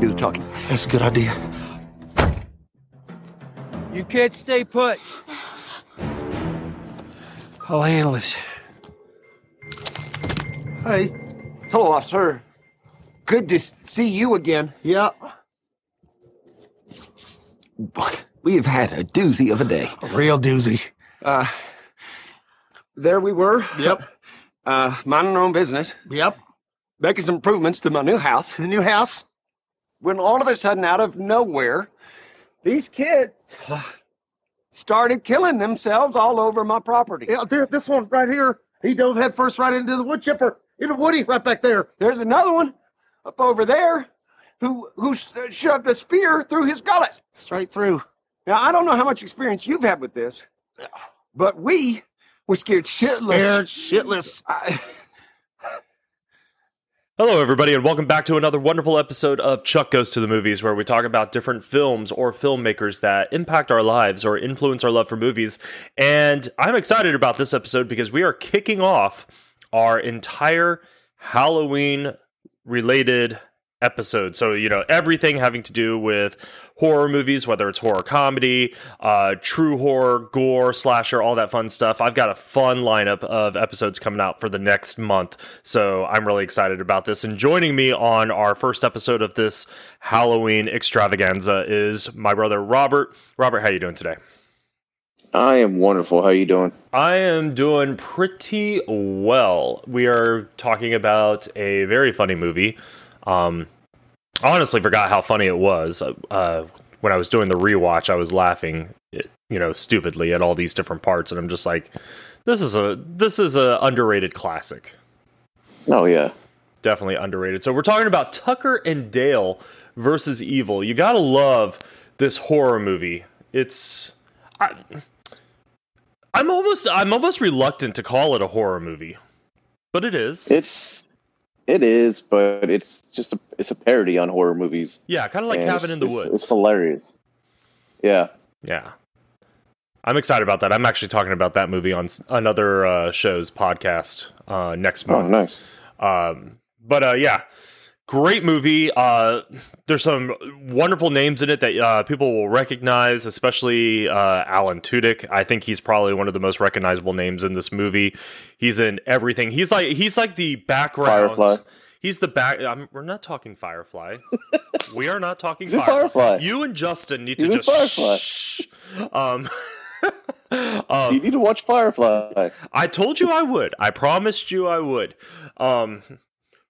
do the talking. That's a good idea. You can't stay put. I'll handle it. Hey. Hello, officer. Good to see you again. Yep. We have had a doozy of a day. A real doozy. Uh, there we were. Yep. Uh, minding our own business, Yep. making some improvements to my new house. The new house. When all of a sudden, out of nowhere, these kids started killing themselves all over my property. Yeah, this one right here. He dove head first right into the wood chipper. In the woody right back there. There's another one up over there who who shoved a spear through his gullet. Straight through. Now I don't know how much experience you've had with this, but we were scared shitless. Scared shitless. I, Hello, everybody, and welcome back to another wonderful episode of Chuck Goes to the Movies, where we talk about different films or filmmakers that impact our lives or influence our love for movies. And I'm excited about this episode because we are kicking off our entire Halloween related episode. So, you know, everything having to do with horror movies, whether it's horror comedy, uh, true horror, gore, slasher, all that fun stuff. I've got a fun lineup of episodes coming out for the next month. So I'm really excited about this. And joining me on our first episode of this Halloween extravaganza is my brother Robert. Robert, how you doing today? I am wonderful. How are you doing? I am doing pretty well. We are talking about a very funny movie. Um, I honestly forgot how funny it was. Uh, when I was doing the rewatch, I was laughing, you know, stupidly at all these different parts, and I'm just like, "This is a this is a underrated classic. Oh yeah. Definitely underrated." So we're talking about Tucker and Dale versus Evil. You gotta love this horror movie. It's I, I'm almost I'm almost reluctant to call it a horror movie, but it is. It's it is, but it's just a it's a parody on horror movies. yeah, kind of like And Cabin it's- in the Woods. It's hilarious. Yeah. Yeah. I'm excited about that. I'm actually talking about that movie on another uh, show's podcast uh, next Oh, month. nice. Um, but uh, yeah, great movie. Uh, there's some wonderful names in it that uh, people will recognize, especially uh, Alan Tudyk. I think he's probably one of the most recognizable names in this movie. He's in everything. He's like he's like the background. Firefly. He's the back. I'm, we're not talking Firefly. we are not talking Firefly. Firefly. You and Justin need He's to just Firefly. shh. Um, um, you need to watch Firefly. I told you I would. I promised you I would. Um,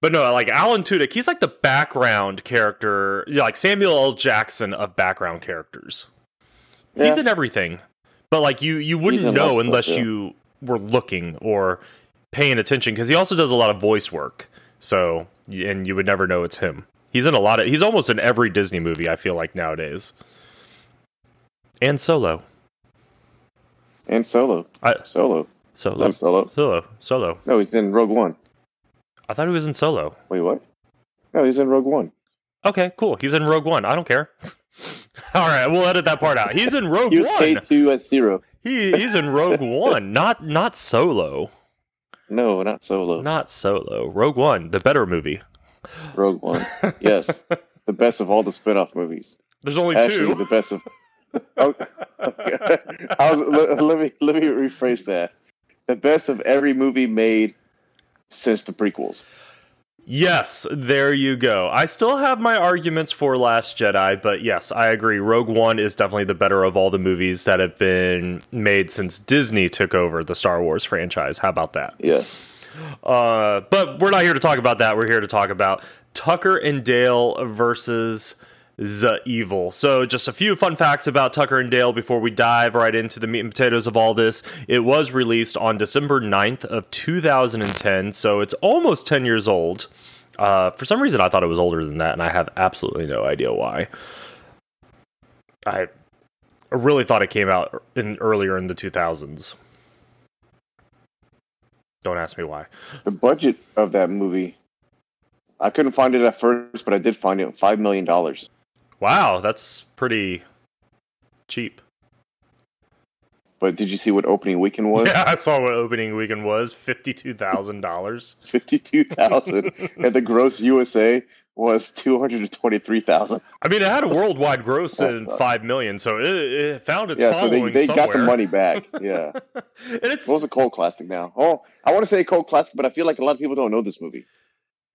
but no, like Alan Tudyk, he's like the background character, yeah, like Samuel L. Jackson of background characters. He's in everything, but like you, you wouldn't know unless yeah. you were looking or paying attention because he also does a lot of voice work. So, and you would never know it's him. He's in a lot of. He's almost in every Disney movie. I feel like nowadays, and Solo, And Solo. I, Solo. Solo, Solo. Solo, Solo. No, he's in Rogue One. I thought he was in Solo. Wait, what? No, he's in Rogue One. Okay, cool. He's in Rogue One. I don't care. All right, we'll edit that part out. He's in Rogue He One. K-2SO. He he's in Rogue One, not not Solo. No, not Solo. Not Solo. Rogue One, the better movie. Rogue One. Yes. the best of all the spin-off movies. There's only Actually, two. the best of. Oh, okay. I was, let, let me let me rephrase that. The best of every movie made since the prequels. Yes, there you go. I still have my arguments for Last Jedi, but yes, I agree. Rogue One is definitely the better of all the movies that have been made since Disney took over the Star Wars franchise. How about that? Yes. Uh, but we're not here to talk about that. We're here to talk about Tucker and Dale versus the Evil. So, just a few fun facts about Tucker and Dale before we dive right into the meat and potatoes of all this. It was released on December 9th of 2010, so it's almost 10 years old. Uh, for some reason, I thought it was older than that, and I have absolutely no idea why. I really thought it came out in earlier in the 2000s. Don't ask me why. The budget of that movie, I couldn't find it at first, but I did find it five million dollars. Wow, that's pretty cheap. but did you see what opening weekend was? Yeah, I saw what opening weekend was fifty-two thousand dollars. Fifty-two thousand, and the gross USA was two hundred and twenty-three thousand. I mean, it had a worldwide gross Oh, in five million, so it, it found its Yeah, so following they, they got the money back. Yeah, and it's what was a cult classic now? Oh, I want to say a cult classic, but I feel like a lot of people don't know this movie.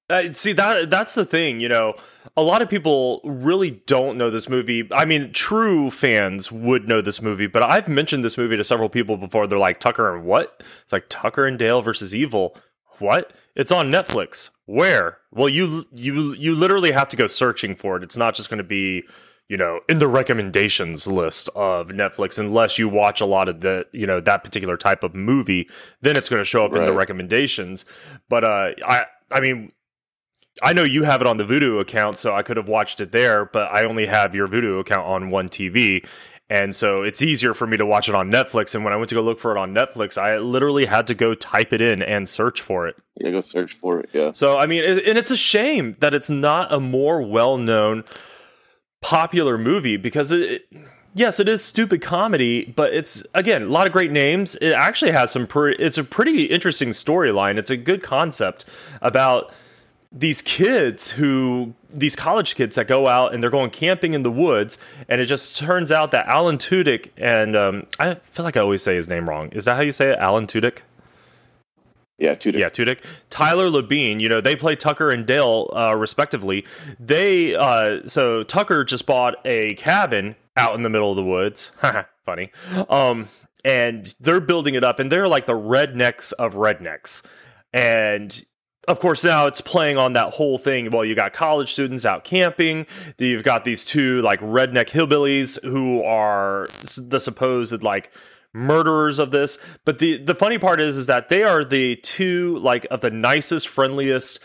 Uh, see that that's the thing, you know. A lot of people really don't know this movie. I mean, true fans would know this movie, but I've mentioned this movie to several people before. They're like, "Tucker and what?" It's like Tucker and Dale versus Evil. What? It's on Netflix. Where? Well, you you you literally have to go searching for it. It's not just going to be, you know, in the recommendations list of Netflix unless you watch a lot of the, you know, that particular type of movie, then it's going to show up in the recommendations. But uh I I mean, I know you have it on the Vudu account, so I could have watched it there, but I only have your Vudu account on one TV. And so it's easier for me to watch it on Netflix. And when I went to go look for it on Netflix, I literally had to go type it in and search for it. Yeah, go search for it. Yeah, So, I mean, it, and it's a shame that it's not a more well known, popular movie because it, it- yes, it is stupid comedy, but it's, again, a lot of great names. It actually has some, pretty, it's a pretty interesting storyline. It's a good concept about these kids who these college kids that go out and they're going camping in the woods and it just turns out that alan tudyk and um, i feel like i always say his name wrong is that how you say it alan tudyk yeah, two yeah, Tudyk. Tyler Labine, you know, they play Tucker and Dale uh, respectively. They uh, so Tucker just bought a cabin out in the middle of the woods. Funny. Um, and they're building it up, and they're like the rednecks of rednecks. And of course, now it's playing on that whole thing. Well, you got college students out camping. You've got these two like redneck hillbillies who are the supposed like murderers of this. But the the funny part is is that they are the two like of the nicest, friendliest,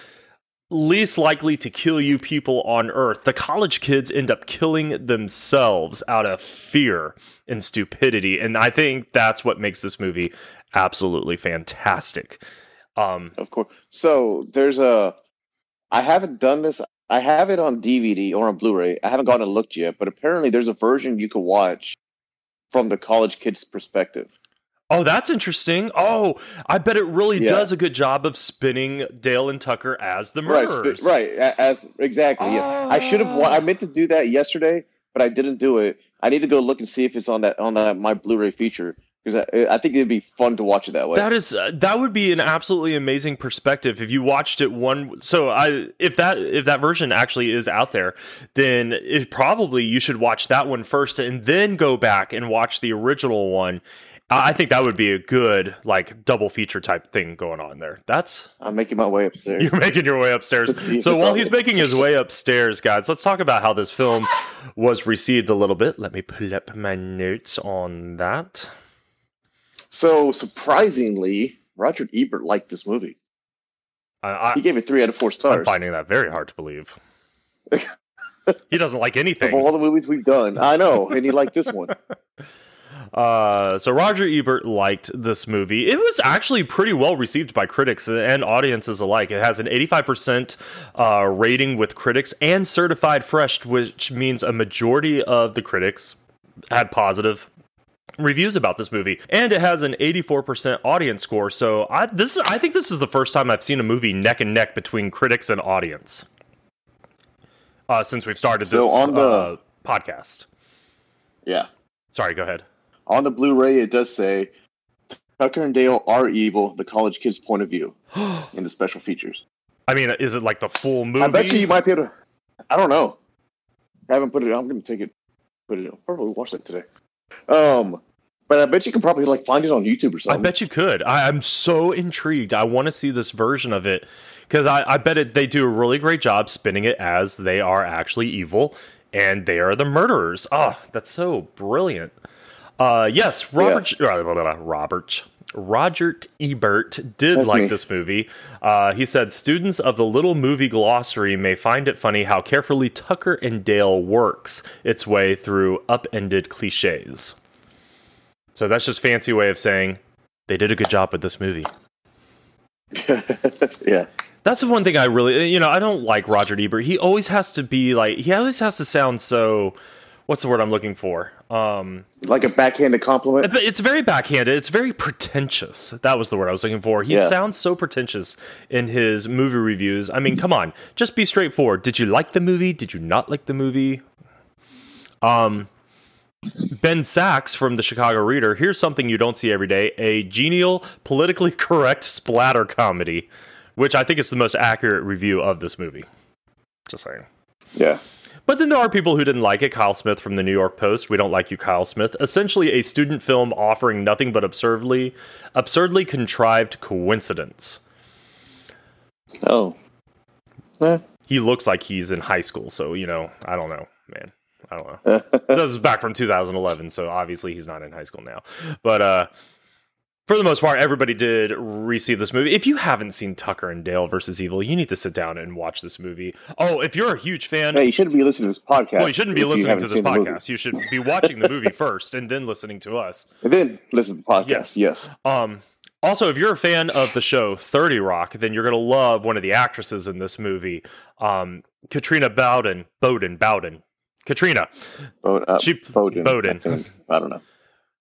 least likely to kill you people on earth. The college kids end up killing themselves out of fear and stupidity, and I think that's what makes this movie absolutely fantastic. Um, Of course. So there's a. I haven't done this. I have it on DVD or on Blu-ray. I haven't gone and looked yet, but apparently there's a version you can watch from the college kid's perspective. Oh, that's interesting. Oh, I bet it really Yeah. does a good job of spinning Dale and Tucker as the Right, murderers. sp- right. As exactly. Yeah. I should have. I meant to do that yesterday, but I didn't do it. I need to go look and see if it's on that on that my Blu-ray feature because I, I think it'd be fun to watch it that way. That is uh, that would be an absolutely amazing perspective if you watched it one. So I if that if that version actually is out there, then it probably you should watch that one first and then go back and watch the original one. I I think that would be a good like double feature type thing going on there. That's I'm making my way upstairs. You're making your way upstairs. So while he's making his way upstairs, guys, let's talk about how this film was received a little bit. Let me pull up my notes on that. So surprisingly, Roger Ebert liked this movie. I, He gave it three out of four stars. I'm finding that very hard to believe. he doesn't like anything. Of all the movies we've done, I know, and he liked this one. Uh, so Roger Ebert liked this movie. It was actually pretty well received by critics and audiences alike. It has an 85% uh, rating with critics and certified fresh, which means a majority of the critics had positive reviews about this movie and it has an 84% audience score so i this i think this is the first time i've seen a movie neck and neck between critics and audience uh since we've started So this on the- uh, podcast Yeah. sorry go ahead On the Blu-ray, it does say Tucker and Dale are evil, the college kid's point of view in the special features. I mean, is it like the full movie? I bet you you might be able to. I don't know. I haven't put it. I'm going to take it. Put it. I'll probably watch that today. Um, but I bet you can probably like find it on YouTube or something. I bet you could. I, I'm so intrigued. I want to see this version of it because I, I bet it, they do a really great job spinning it as they are actually evil and they are the murderers. Oh, that's so brilliant. Uh, yes, Robert, uh, blah, Robert, Roger Ebert did That's like me. this movie. Uh, he said, Students of the Little Movie Glossary may find it funny how carefully Tucker and Dale works its way through upended cliches. So that's just fancy way of saying they did a good job with this movie. yeah. That's the one thing I really, you know, I don't like Roger Ebert. He always has to be like, he always has to sound so, what's the word I'm looking for? Um, Like a backhanded compliment. It's very backhanded. It's very pretentious. That was the word I was looking for. He Yeah. sounds so pretentious in his movie reviews. I mean, come on, just be straightforward. Did you like the movie? Did you not like the movie? Um, Ben Sachs from the Chicago Reader. Here's something you don't see every day: a genial, politically correct splatter comedy, which I think is the most accurate review of this movie. Just saying. Yeah. But then there are people who didn't like it. Kyle Smith from the New York Post. We don't like you, Kyle Smith. Essentially, a student film offering nothing but absurdly, absurdly contrived coincidence. Oh. Eh. He looks like he's in high school, so you know, I don't know, man. I don't know. this is back from 2011, so obviously he's not in high school now. But uh, for the most part, everybody did receive this movie. If you haven't seen Tucker and Dale versus Evil, you need to sit down and watch this movie. Oh, if you're a huge fan, Hey, you shouldn't be listening to this podcast. Well, you shouldn't be listening to this seen the movie. podcast. You should be watching the movie first and then listening to us. And then listen to the podcast. Yes. Yes. Um, also, if you're a fan of the show 30 Rock, then you're going to love one of the actresses in this movie, um, Katrina Bowden. Bowden. Bowden. Katrina. Bowden. Uh, She- Bowden. Bowden. I, think. I don't know.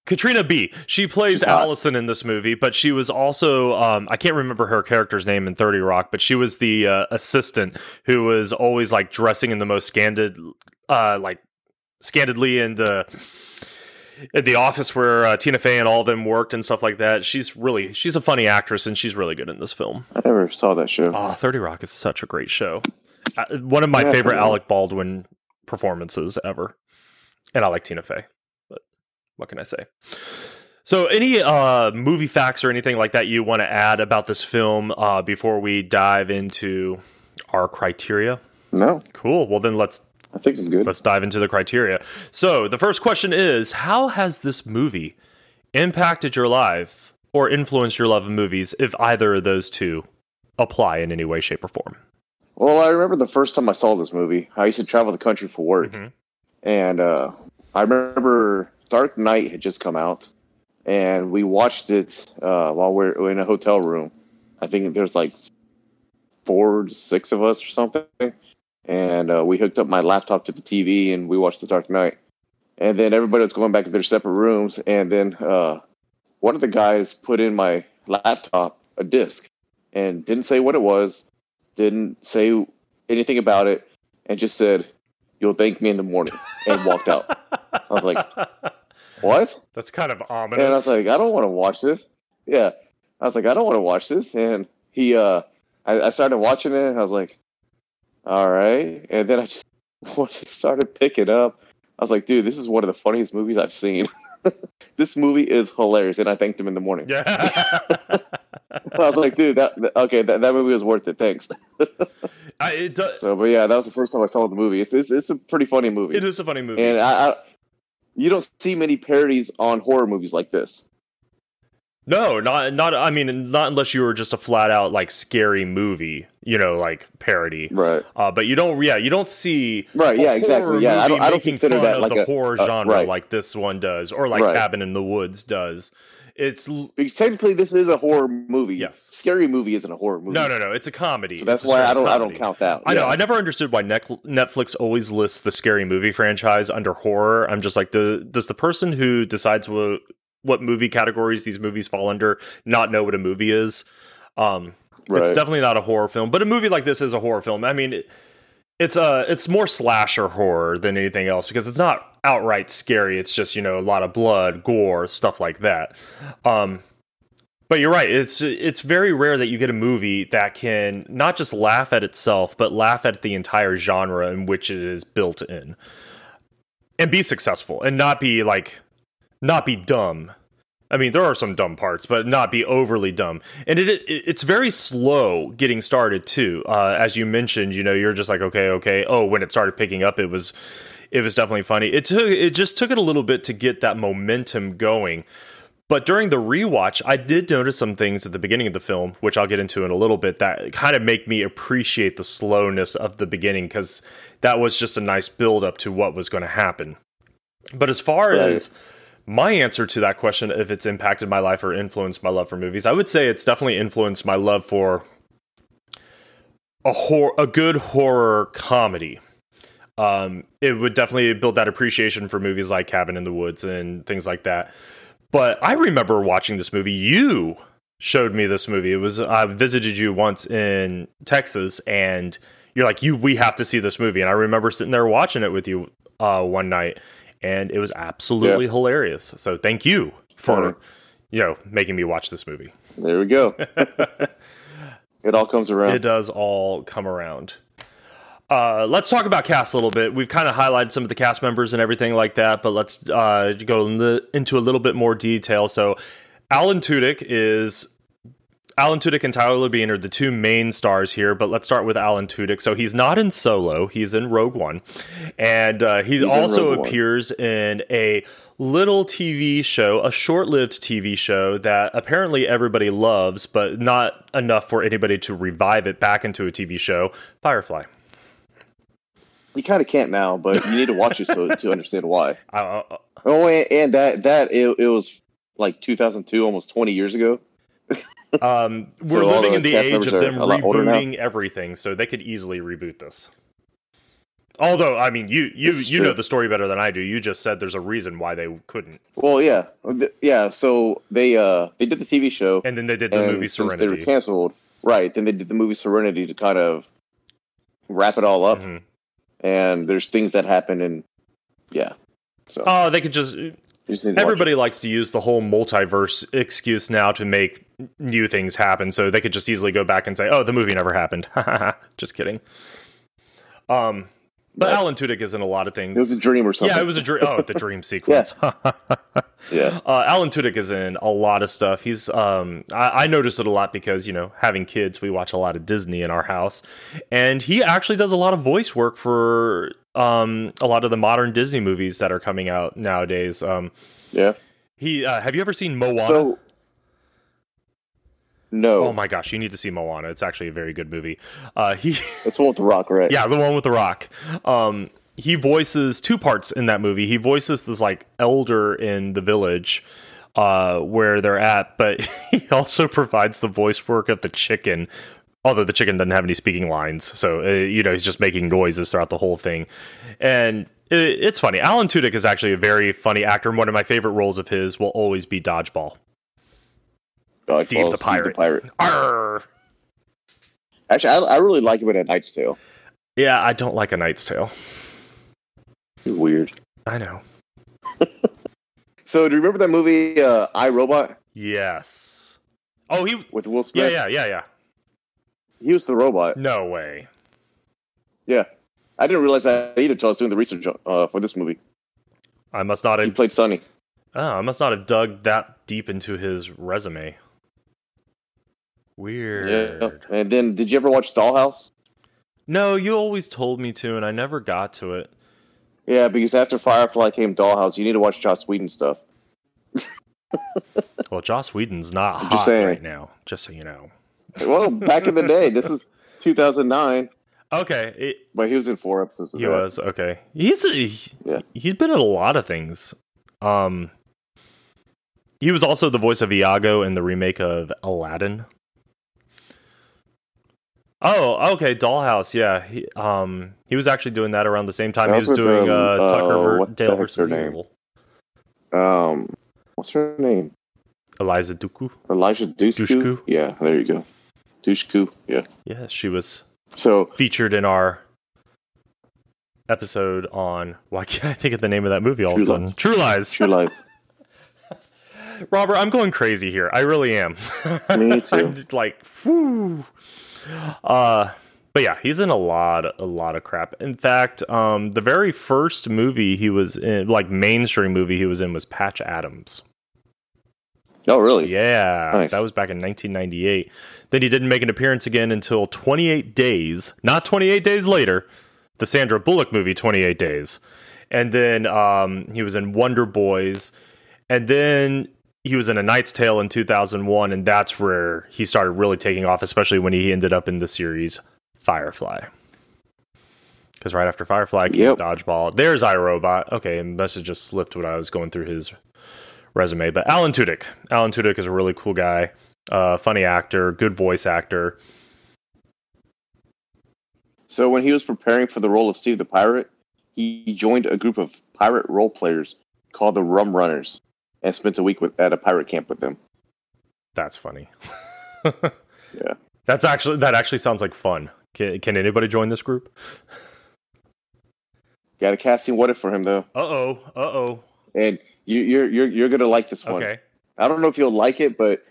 Katrina B. She plays hot. Allison in this movie, but she was also um, I can't remember her character's name in Thirty Rock, but she was the uh, assistant who was always like dressing in the most scandid, uh, like scandidly in the in the office where uh, Tina Fey and all of them worked and stuff like that. She's really she's a funny actress and she's really good in this film. I never saw that show. Oh, 30 Rock is such a great show. Uh, one of my Yeah, favorite Alec Baldwin performances ever. And I like Tina Fey. What can I say? So, any uh, movie facts or anything like that you want to add about this film uh, before we dive into our criteria? No, Cool. Well, then let's I think I'm good. let's dive into the criteria. So, the first question is How has this movie impacted your life or influenced your love of movies, if either of those two apply in any way, shape, or form? Well, I remember the first time I saw this movie. I used to travel the country for work, Mhm. and uh, I remember Dark Knight had just come out, and we watched it uh, while we are in a hotel room. I think there's like four to six of us or something, and uh, we hooked up my laptop to the TV and we watched The Dark Knight. And then everybody was going back to their separate rooms, and then uh, one of the guys put in my laptop a disc and didn't say what it was, didn't say anything about it, and just said, "You'll thank me in the morning," and walked out. I was like, "What?" That's kind of ominous. And I was like, "I don't want to watch this." Yeah, I was like, "I don't want to watch this," and he, uh, I, I started watching it, and I was like, "All right," and then I just started picking up. I was like, "Dude, this is one of the funniest movies I've seen." this movie is hilarious, and I thanked him in the morning. yeah. I was like, "Dude, that that- okay, that, that movie was worth it. Thanks." I, it, do, So, but yeah, that was the first time I saw the movie. It's it's, it's a pretty funny movie, it is a funny movie. and I, I you don't see many parodies on horror movies like this. no, not not. I mean, not unless you were just a flat out like scary movie, you know, like parody. Right. Uh, but you don't, yeah, you don't see Right, yeah, exactly. Yeah, I don't- I don't making consider fun that of like the a- horror uh, genre right. like this one does, or like Right. Cabin in the Woods does. It's Because technically, this is a horror movie. Yes. Scary movie isn't a horror movie. no, no, no. It's a comedy. So that's It's why I don't I don't count that. I know. I never understood why Netflix always lists the scary movie franchise under horror. I'm just like, do, does the person who decides what what movie categories these movies fall under not know what a movie is? Um, It's definitely not a horror film, but a movie like this is a horror film. I mean, it, it's uh it's more slasher horror than anything else because it's not outright scary. It's just you know a lot of blood, gore, stuff like that. Um, but you're right. It's it's very rare that you get a movie that can not just laugh at itself, but laugh at the entire genre in which it is built in, and be successful, and not be like not be dumb. I mean, there are some dumb parts, but not be overly dumb. And it, it it's very slow getting started too. Uh, as you mentioned, you know, you're just like, okay, okay. Oh, when it started picking up, it was it was definitely funny. It took it just took it a little bit to get that momentum going. But during the rewatch, I did notice some things at the beginning of the film, which I'll get into in a little bit, that kind of make me appreciate the slowness of the beginning because that was just a nice build up to what was going to happen. But as far Right. as my answer to that question, if it's impacted my life or influenced my love for movies, I would say it's definitely influenced my love for a hor- a good horror comedy. um, it would definitely build that appreciation for movies like Cabin in the Woods and things like that. But I remember watching this movie. You showed me this movie. It was I visited you once in Texas, and you're like, "You, we have to see this movie." And I remember sitting there watching it with you uh, one night, and it was absolutely hilarious. So thank you for Funny. you know making me watch this movie. There we go. it all comes around. It does all come around. Uh, let's talk about cast a little bit. We've kind of highlighted some of the cast members and everything like that, but let's uh, go in the, into a little bit more detail. So, Alan Tudyk is Alan Tudyk and Tyler Labine are the two main stars here, but let's start with Alan Tudyk. So he's not in Solo; he's in Rogue One, and uh, he in also One. appears in a little TV show, a short-lived TV show that apparently everybody loves, but not enough for anybody to revive it back into a TV show. Firefly. you kind of can't now, but you need to watch it so to understand why. Uh, uh, Oh, and, and that that it, it was like 2002, almost 20 years ago. um, we're So living in the age of them a lot older now? rebooting everything, so they could easily reboot this. Although, I mean, you you is you know the story better than I do. You just said there's a reason why they couldn't, Well, yeah, yeah. So they uh they did the TV show, and then they did the movie Serenity. they were canceled, right? Then they did the movie Serenity to kind of wrap it all up. Mhm. And there's things that happen, and yeah. So Oh, they could just. You just need to watch Everybody likes to use the whole multiverse excuse now to make new things happen, so they could just easily go back and say, "Oh, the movie never happened." just kidding. Um, but. Alan Tudyk is in a lot of things. It was a dream or something. yeah, it was a dream. Oh, the dream sequence. yeah. Uh, Alan Tudyk is in a lot of stuff. He's um, I, I notice it a lot because you know having kids, we watch a lot of Disney in our house, and he actually does a lot of voice work for um, a lot of the modern Disney movies that are coming out nowadays. Um, Yeah. he uh, have you ever seen Moana? So no, oh my gosh, you need to see Moana. It's actually a very good movie. Uh, he it's the one with the Rock, right? Yeah, the one with the rock. Um, he voices two parts in that movie. He voices this like elder in the village uh, where they're at, but he also provides the voice work of the chicken. Although the chicken doesn't have any speaking lines, so uh, you know he's just making noises throughout the whole thing, and it, it's funny. Alan Tudyk is actually a very funny actor, and one of my favorite roles of his will always be Dodgeball. Dodgeball, Steve the Pirate. pirate. Arr! Actually, I, I really like him in A Knight's Tale. Yeah, I don't like A Knight's Tale. He's weird. I know. So, do you remember that movie uh, I Robot Yes. Oh, he. with Will smith Yeah, yeah, yeah, yeah. He was the robot. No way. Yeah, I didn't realize that either until I was doing the research uh, for this movie. I must not have. He played Sonny. Oh, I must not have dug that deep into his resume. Weird. Yeah. And then, did you ever watch Dollhouse? No, you always told me to, and I never got to it. Yeah, because after Firefly came Dollhouse, you need to watch Joss Whedon stuff. Well, Joss Whedon's not hot right now, just so you know. Well, back in the day, this is 2009, Okay, it, but he was in four episodes. He that. was okay. He's he, Yeah. he's been in a lot of things. Um, he was also the voice of Iago in the remake of Aladdin. Oh, okay, Dollhouse. Yeah, he, um, he was actually doing that around the same time That he was doing um, uh, Tucker uh, ver- Dale versus name? Evil. Um, what's her name? Eliza Duku. Elijah. Dushku? Yeah, there you go. Dushku. Yeah. Yes, she was So featured in our episode on. Why can't I think of the name of that movie all True of a sudden? True Lies. True Lies. Robert, I'm going crazy here. I really am. Me too. I'm like, whew. Uh, but yeah, he's in a lot, a lot of crap. In fact, um, the very first movie he was in, like mainstream movie he was in, was Patch Adams. Oh, really? Yeah, Nice. that was back in 1998. Then he didn't make an appearance again until 28 Days, not 28 Days Later, the Sandra Bullock movie, 28 Days. And then um, he was in Wonder Boys. And then he was in A Knight's Tale in 2001. And that's where he started really taking off, especially when he ended up in the series Firefly. Because right after Firefly came Yep. Dodgeball. There's iRobot. Okay, must have just slipped when I was going through his resume. But Alan Tudyk. Alan Tudyk is a really cool guy. Uh, funny actor, good voice actor. So when he was preparing for the role of Steve the Pirate, he joined a group of pirate role players called the Rum Runners and spent a week with at a pirate camp with them. That's funny. Yeah. That's actually that actually sounds like fun. Can, can anybody join this group? Got a casting what if for him though, Uh oh. Uh oh. and you, you're you're you're gonna like this one. Okay. I don't know if you'll like it, but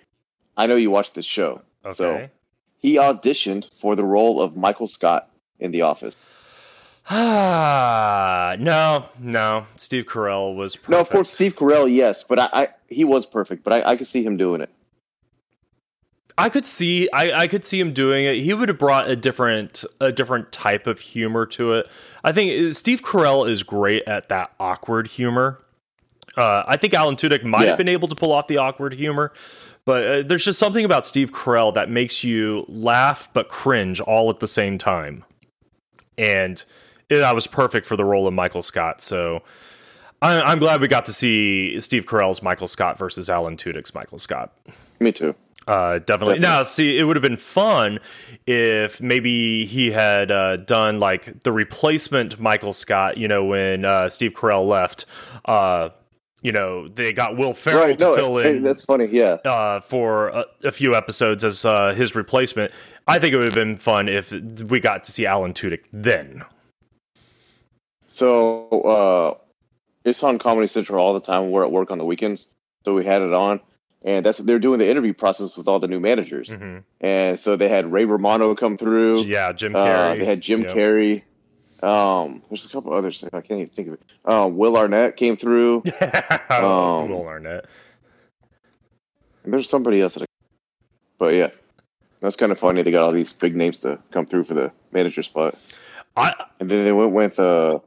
I know you watched this show. Okay. So he auditioned for the role of Michael Scott in The Office. Ah, no, no. Steve Carell was perfect. No, of course Steve Carell, yes, but I, I he was perfect, but I, I could see him doing it. I could see I, I could see him doing it. He would have brought a different a different type of humor to it. I think uh, Steve Carell is great at that awkward humor. Uh, I think Alan Tudyk might Yeah. have been able to pull off the awkward humor, but uh, there's just something about Steve Carell that makes you laugh but cringe all at the same time. And it, that was perfect for the role of Michael Scott. So I, I'm glad we got to see Steve Carell's Michael Scott versus Alan Tudyk's Michael Scott. Me too. Uh, definitely. Definitely. Now, see, it would have been fun if maybe he had uh, done like the replacement Michael Scott. You know, when uh, Steve Carell left, uh, you know, they got Will Ferrell right? to No, fill hey, in that's funny. Yeah, uh, for a, a few episodes as uh, his replacement. I think it would have been fun if we got to see Alan Tudyk then. So uh, it's on Comedy Central all the time. We're at work on the weekends, so we had it on, and that's they're doing the interview process with all the new managers. hmm And so they had Ray Romano come through. Yeah, Jim Uh, Carrey. they had Jim Yep. Carrey. Um, there's a couple others I can't even think of it. Um, Will Arnett came through. Um, Will Arnett. And there's somebody else that I, but yeah, that's kind of funny. They got all these big names to come through for the manager spot, I, and then they went with uh,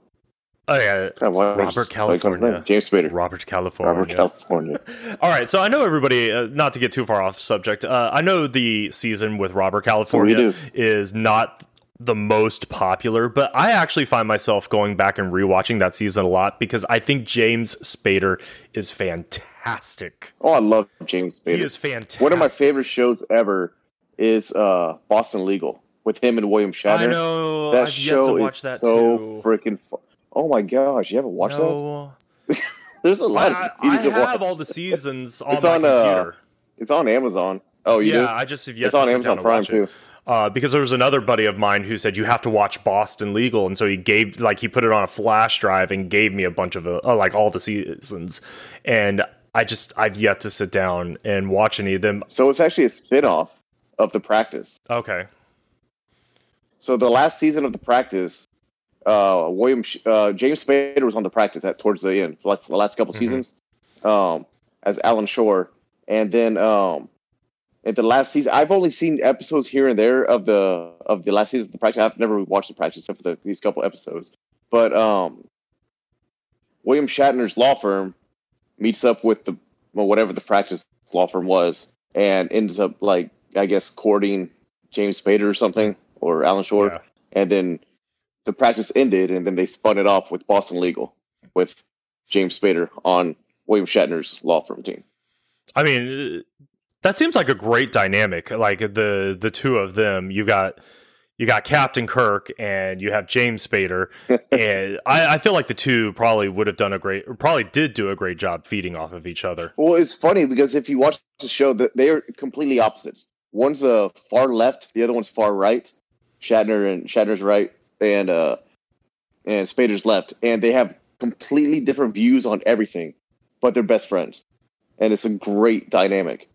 oh yeah, God, Robert like, California. James Spader, Robert California. Robert California. All right, so I know everybody. Uh, not to get too far off subject, uh, I know the season with Robert California is not the most popular, but I actually find myself going back and rewatching that season a lot because I think James Spader is fantastic. Oh, I love James Spader. He is fantastic. One of my favorite shows ever is uh, Boston Legal with him and William Shatner. I know. That I've show yet to watch is that so too. freaking. Fu- oh my gosh, you haven't watched that? There's a lot. I, of I to watch. have all the seasons on It's my on, uh. It's on Amazon. Oh, you yeah, do? I just have yet It's on Amazon Prime it. Uh, because there was another buddy of mine who said you have to watch Boston Legal, and so he gave like he put it on a flash drive and gave me a bunch of uh, like all the seasons, and I just I've yet to sit down and watch any of them. So it's actually a spin-off of The Practice. Okay, So the last season of The Practice, uh, William uh, James Spader was on The Practice at towards the end, like the last couple Mhm. seasons, um, as Alan Shore, and then um, at the last season, I've only seen episodes here and there of the of the last season of The Practice. I've never watched The Practice except for the, these couple episodes, but um, William Shatner's law firm meets up with the well, whatever the Practice law firm was, and ends up like I guess courting James Spader or something or Alan Shore, Yeah. and then the practice ended, and then they spun it off with Boston Legal with James Spader on William Shatner's law firm team. I mean that seems like a great dynamic. Like the the two of them, you got you got Captain Kirk and you have James Spader, and I, I feel like the two probably would have done a great, probably did do a great job feeding off of each other. Well, it's funny because if you watch the show, that they are completely opposites. One's uh, far left, the other one's far right. Shatner and Shatner's right, and uh, and Spader's left, and they have completely different views on everything, but they're best friends, and it's a great dynamic.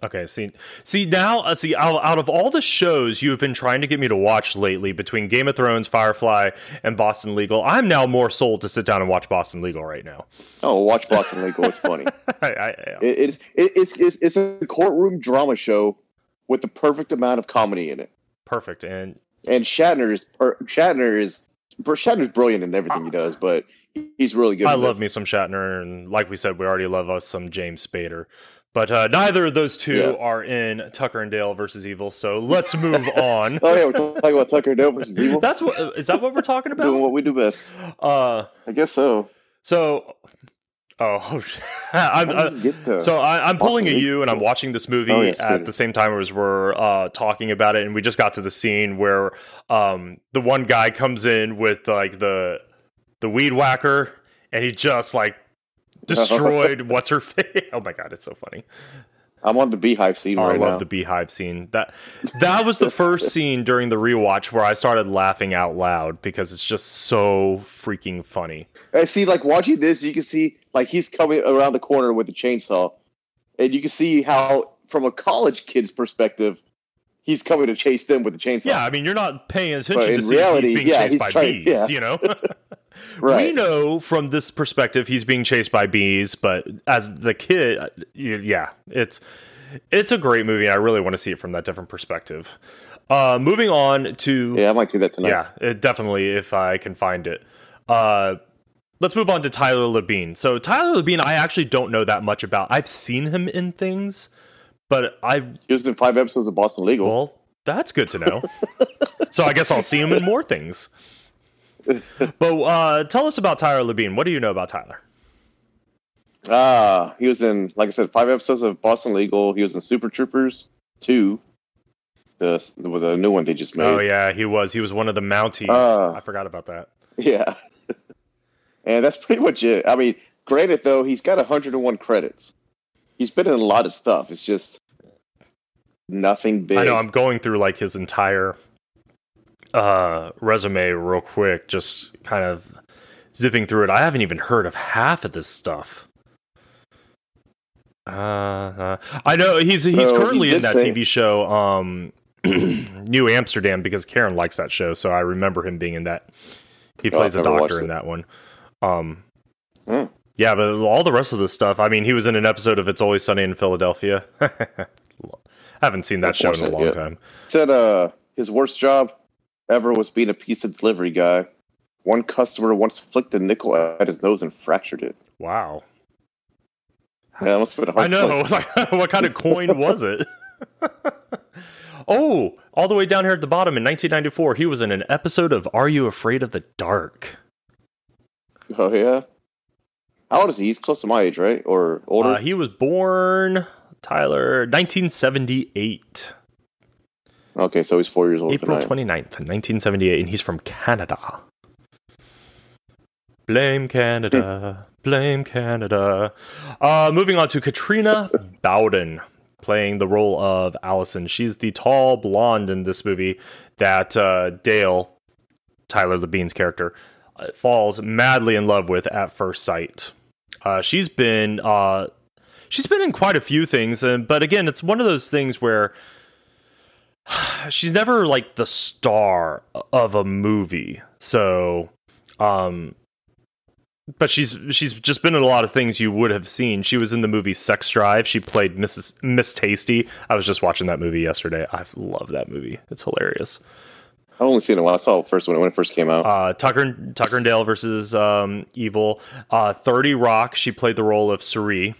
Okay, see, see now, uh, see out, out of all the shows you have been trying to get me to watch lately, between Game of Thrones, Firefly, and Boston Legal, I'm now more sold to sit down and watch Boston Legal right now. Oh, watch Boston Legal; it's funny. I, I, It, it's it, it's it's it's a courtroom drama show with the perfect amount of comedy in it. perfect, and And Shatner is per, Shatner is Shatner's brilliant in everything he does, but he's really good. I love this. me some Shatner, and like we said, we already love us some James Spader. But uh, neither of those two Yeah. are in Tucker and Dale versus Evil, so let's move on. Oh yeah, we're talking about Tucker and Dale versus Evil. That's what uh, that what we're talking about? doing what we do best. Uh, I guess so. so, oh, I'm, uh, did you get to- So I, I'm pulling a Awesome. U and I'm watching this movie Oh, at the same time as we're uh, talking about it, and we just got to the scene where um, the one guy comes in with like the the weed whacker, and he just like destroyed what's her face. Oh my god, it's so funny. I'm on the beehive scene Oh, I love now. the beehive scene. That that was the first scene during the rewatch where I started laughing out loud because it's just so freaking funny. I see, like watching this, you can see like he's coming around the corner with the chainsaw, and you can see how, from a college kid's perspective, he's coming to chase them with the chainsaw. Yeah, I mean, you're not paying attention But to see reality, he's being yeah, chased he's by trying- bees, yeah. you know? We know from this perspective he's being chased by bees, but as the kid, yeah, it's it's a great movie. and I really want to see it from that different perspective. Uh, moving on to Yeah, I might do that tonight. yeah, it, definitely if I can find it. Uh, let's move on to Tyler Labine. So Tyler Labine, I actually don't know that much about. I've seen him in things, but I He was in five episodes of Boston Legal. well, that's good to know. so I guess I'll see him in more things. But uh, tell us about Tyler Labine. What do you know about Tyler? Ah, he was in, like I said, five episodes of Boston Legal. He was in Super Troopers two, the the, the new one they just made. Oh yeah, he was. He was one of the Mounties. Uh. I forgot about that. Yeah. and that's pretty much it. I mean, granted though, he's got 101 credits. He's been in a lot of stuff. It's just nothing big. I know. I'm going through like his entire uh, resume real quick, just kind of zipping through it. I haven't even heard of half of this stuff. Uh, uh, I know he's he's So, he currently in that say- TV show, um, New Amsterdam, because Karen likes that show, so I remember him being in that. He Oh, plays I've a doctor in it. that one. Um, Hmm. Yeah, but all the rest of the stuff. I mean, he was in an episode of It's Always Sunny in Philadelphia. I haven't seen that show in a long yet. time. said uh his worst job ever was being a pizza delivery guy. One customer once flicked a nickel at his nose and fractured it. Wow. Yeah, that must have been a hard I know. Like, what kind of coin was it? oh, all the way down here at the bottom in 1994, he was in an episode of Are You Afraid of the Dark? Oh yeah. How old is he? He's close to my age, right? Or older? Uh, he was born, Tyler, 1978, okay, so he's four years old. April tonight. 29th, 1978, and he's from Canada. Blame Canada, blame Canada. Uh, moving on to Katrina Bowden playing the role of Allison. She's the tall blonde in this movie that uh, Dale, Tyler Labine's character, uh, falls madly in love with at first sight. Uh, she's been uh, she's been in quite a few things, and but again, it's one of those things where she's never like the star of a movie. So, um, but she's she's just been in a lot of things you would have seen. She was in the movie Sex Drive. She played Mrs. Miss Tasty. I was just watching that movie yesterday. I love that movie. It's hilarious. I've only seen it when I saw it first when it, when it first came out. Uh, Tucker Tucker and Dale versus um, Evil. Uh, Thirty Rock. She played the role of Cerie.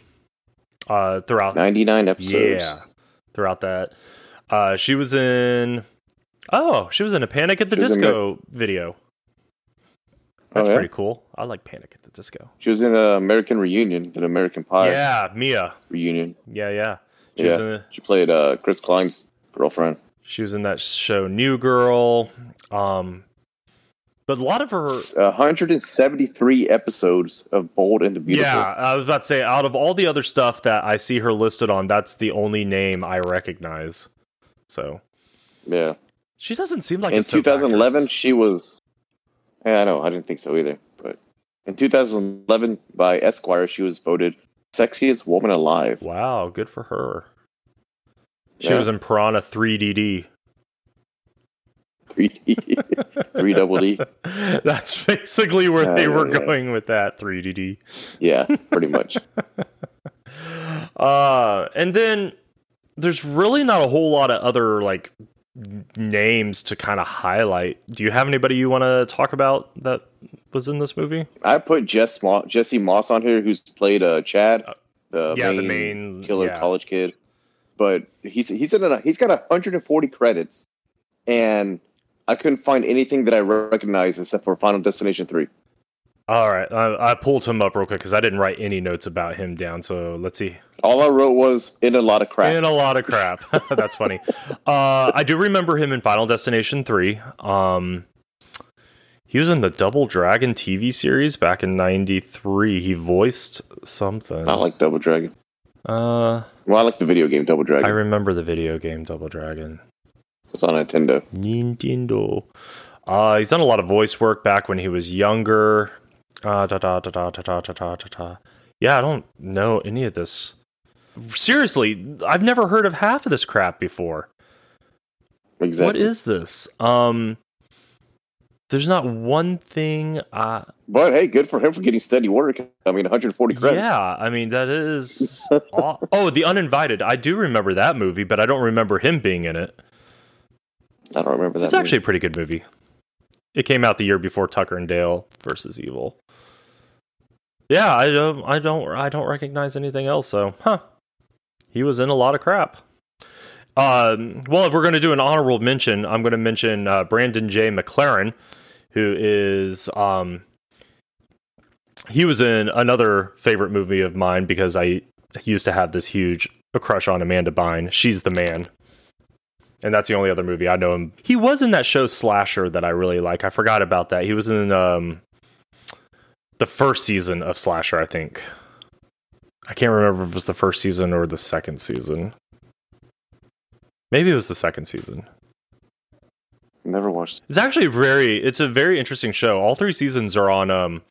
Uh, throughout 99 episodes. yeah, throughout that, uh, she was in. Oh, she was in a Panic at the Disco video. That's Oh, yeah? pretty cool. I like Panic at the Disco. She was in an American Reunion, an American Pie yeah, Mia. reunion. Yeah, yeah. She was Yeah. in. The, She played uh, Chris Klein's girlfriend. She was in that show New Girl. Um, but a lot of her. 173 episodes of Bold and the Beautiful. Yeah, I was about to say, out of all the other stuff that I see her listed on, that's the only name I recognize. So Yeah. she doesn't seem like in a 2011, actress. she was. Yeah, I know. I didn't think so either. But in 2011, by Esquire, she was voted sexiest woman alive. Wow, good for her. She Yeah. was in Piranha 3DD. 3D, three double D. That's basically where they were yeah, yeah. going with that 3DD. Yeah, pretty much. Uh, and then there's really not a whole lot of other like names to kind of highlight. Do you have anybody you want to talk about that was in this movie? I put Jess Mo- Jesse Moss on here, who's played uh, Chad, the yeah, main, the main killer yeah. college kid. But he's he's in a, he's got 140 credits, and I couldn't find anything that I recognize except for Final Destination Three. All right, I, I pulled him up real quick because I didn't write any notes about him down. So let's see. All I wrote was in a lot of crap. In a lot of crap. That's funny. Uh, I do remember him in Final Destination 3. Um, He was in the Double Dragon TV series back in '93. He voiced something. I like Double Dragon. Uh, Well, I like the video game Double Dragon. I remember the video game Double Dragon. it's on Nintendo. Nintendo. Uh, he's done a lot of voice work back when he was younger. Uh, da da da da da da da da da da. Yeah, I don't know any of this. Seriously, I've never heard of half of this crap before. Exactly. What is this? Um, there's not one thing. Uh, But hey, good for him for getting steady work. I mean, 140 credits. yeah, I mean that is. aw- oh, The Uninvited. I do remember that movie, but I don't remember him being in it. I don't remember that. It's actually a pretty good movie. It came out the year before Tucker and Dale versus Evil. Yeah, I don't, I don't, I don't recognize anything else. So, huh? He was in a lot of crap. Um, well, if we're going to do an honorable mention, I'm going to mention uh, Brandon J. McLaren, who is um, he was in another favorite movie of mine because I used to have this huge crush on Amanda Bynes. She's the man and that's the only other movie I know him. He was in that show Slasher that I really like. I forgot about that. He was in um, the first season of Slasher, I think. I can't remember if it was the first season or the second season. Maybe it was the second season. Never watched. It's actually very it's a very interesting show. All three seasons are on um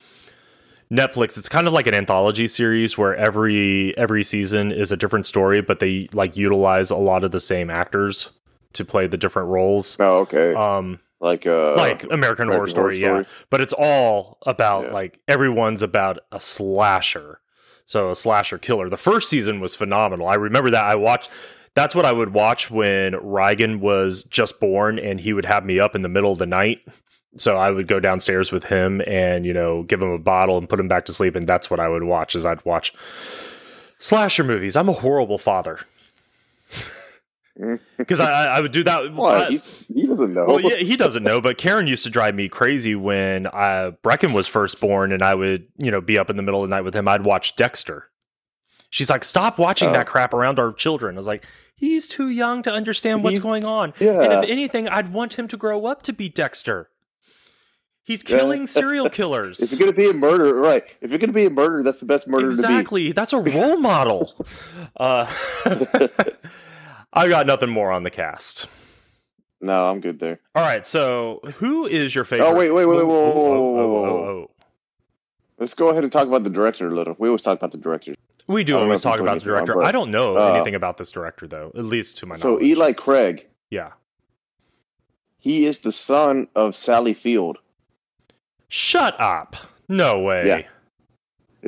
Netflix. It's kind of like an anthology series where every every season is a different story, but they like utilize a lot of the same actors to play the different roles. Oh, okay. Um like uh, like American, Horror Story, yeah. But it's all about Yeah. like everyone's about a slasher. So a slasher killer. The first season was phenomenal. I remember that. I watched that's what I would watch when Reagan was just born and he would have me up in the middle of the night. So I would go downstairs with him and, you know, give him a bottle and put him back to sleep and that's what I would watch is I'd watch slasher movies. I'm a horrible father. Because I, I would do that. What? I- he doesn't know. well, yeah, he doesn't know, but Karen used to drive me crazy when uh, Brecken was first born, and I would, you know, be up in the middle of the night with him. I'd watch Dexter. She's like, stop watching uh, that oh. crap around our children. I was like, he's too young to understand what's going on. Yeah. And if anything, I'd want him to grow up to be Dexter. He's killing serial killers. if you're going to be a murderer, right? If you're going to be a murderer, that's the best murderer exactly. That's a role model. uh, I got nothing more on the cast. No, I'm good there. All right, so who is your oh, favorite? Oh wait, wait, wait, whoa, whoa, whoa, whoa, whoa, whoa, whoa. Let's go ahead and talk about the director a little. We always talk about the director. We do always talk about the on, director. but, I don't know uh, anything about this director, though, at least to my So knowledge. So Eli Craig, yeah. he is the son of Sally Field. Shut up. No way. Yeah.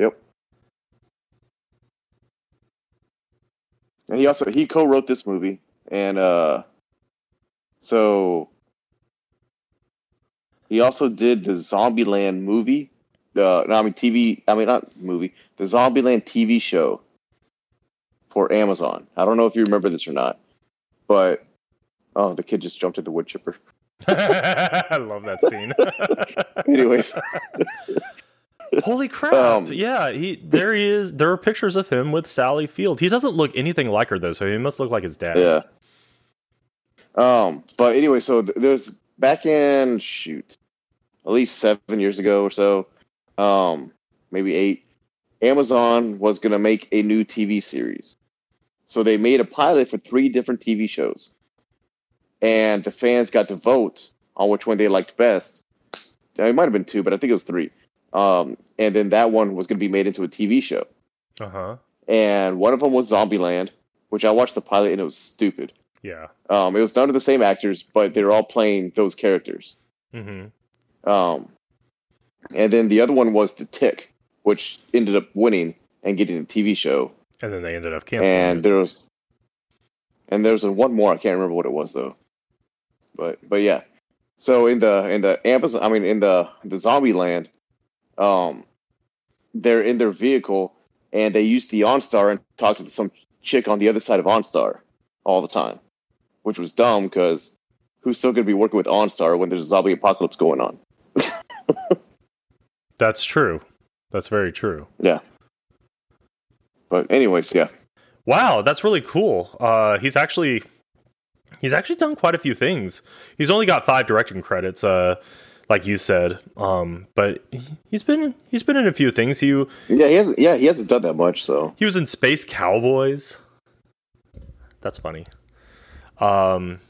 Yep. And he also he co-wrote this movie, and uh, so he also did the Zombieland movie. Uh, no, I mean TV. I mean not movie. The Zombieland TV show for Amazon. I don't know if you remember this or not, but oh, the kid just jumped at the wood chipper. I love that scene. Anyways, Holy crap! Um, yeah, he there he is. There are pictures of him with Sally Field. He doesn't look anything like her though, so he must look like his dad. Yeah. Um, but anyway, so th- there's back in shoot, at least seven years ago or so, um, maybe eight. Amazon was gonna make a new TV series, so they made a pilot for three different TV shows, and the fans got to vote on which one they liked best. It might have been two, but I think it was three. Um, and then that one was gonna be made into a TV show Uh huh. and one of them was Zombieland, which I watched the pilot and it was stupid. Yeah. Um, it was done to the same actors, but they're all playing those characters. Mm-hmm. Um, and then the other one was The Tick, which ended up winning and getting a TV show. And then they ended up canceling. and it. there was, and there's a one more. I can't remember what it was though. But but yeah. So in the in the Amazon, I mean in the the Zombieland, um, they're in their vehicle and they use the OnStar and talk to some chick on the other side of OnStar all the time, which was dumb because who's still going to be working with OnStar when there's a zombie apocalypse going on? That's true. That's very true. Yeah. But anyways, yeah. Wow, that's really cool. Uh, he's actually he's actually done quite a few things. He's only got five directing credits. Uh, like you said. Um, but he- he's been he's been in a few things. He Yeah, he hasn't. Yeah, he hasn't done that much. So he was in Space Cowboys. That's funny. Um,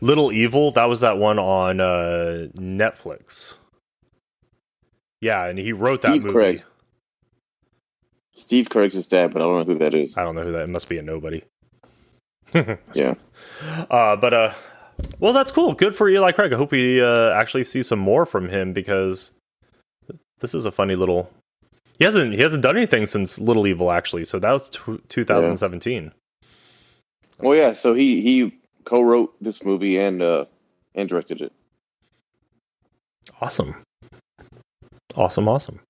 Little Evil. That was that one on uh, Netflix. Yeah, and he wrote that Steve movie. Craig. Steve Craig's his dad, but I don't know who that is. I don't know who that. It must be a nobody. Yeah. Uh, but uh, well, that's cool. Good for Eli Craig. I hope we uh, actually see some more from him because this is a funny little. He hasn't he hasn't done anything since Little Evil actually. So that was t- 2017. Well, yeah. So he he co-wrote this movie and uh and directed it. Awesome, awesome, awesome.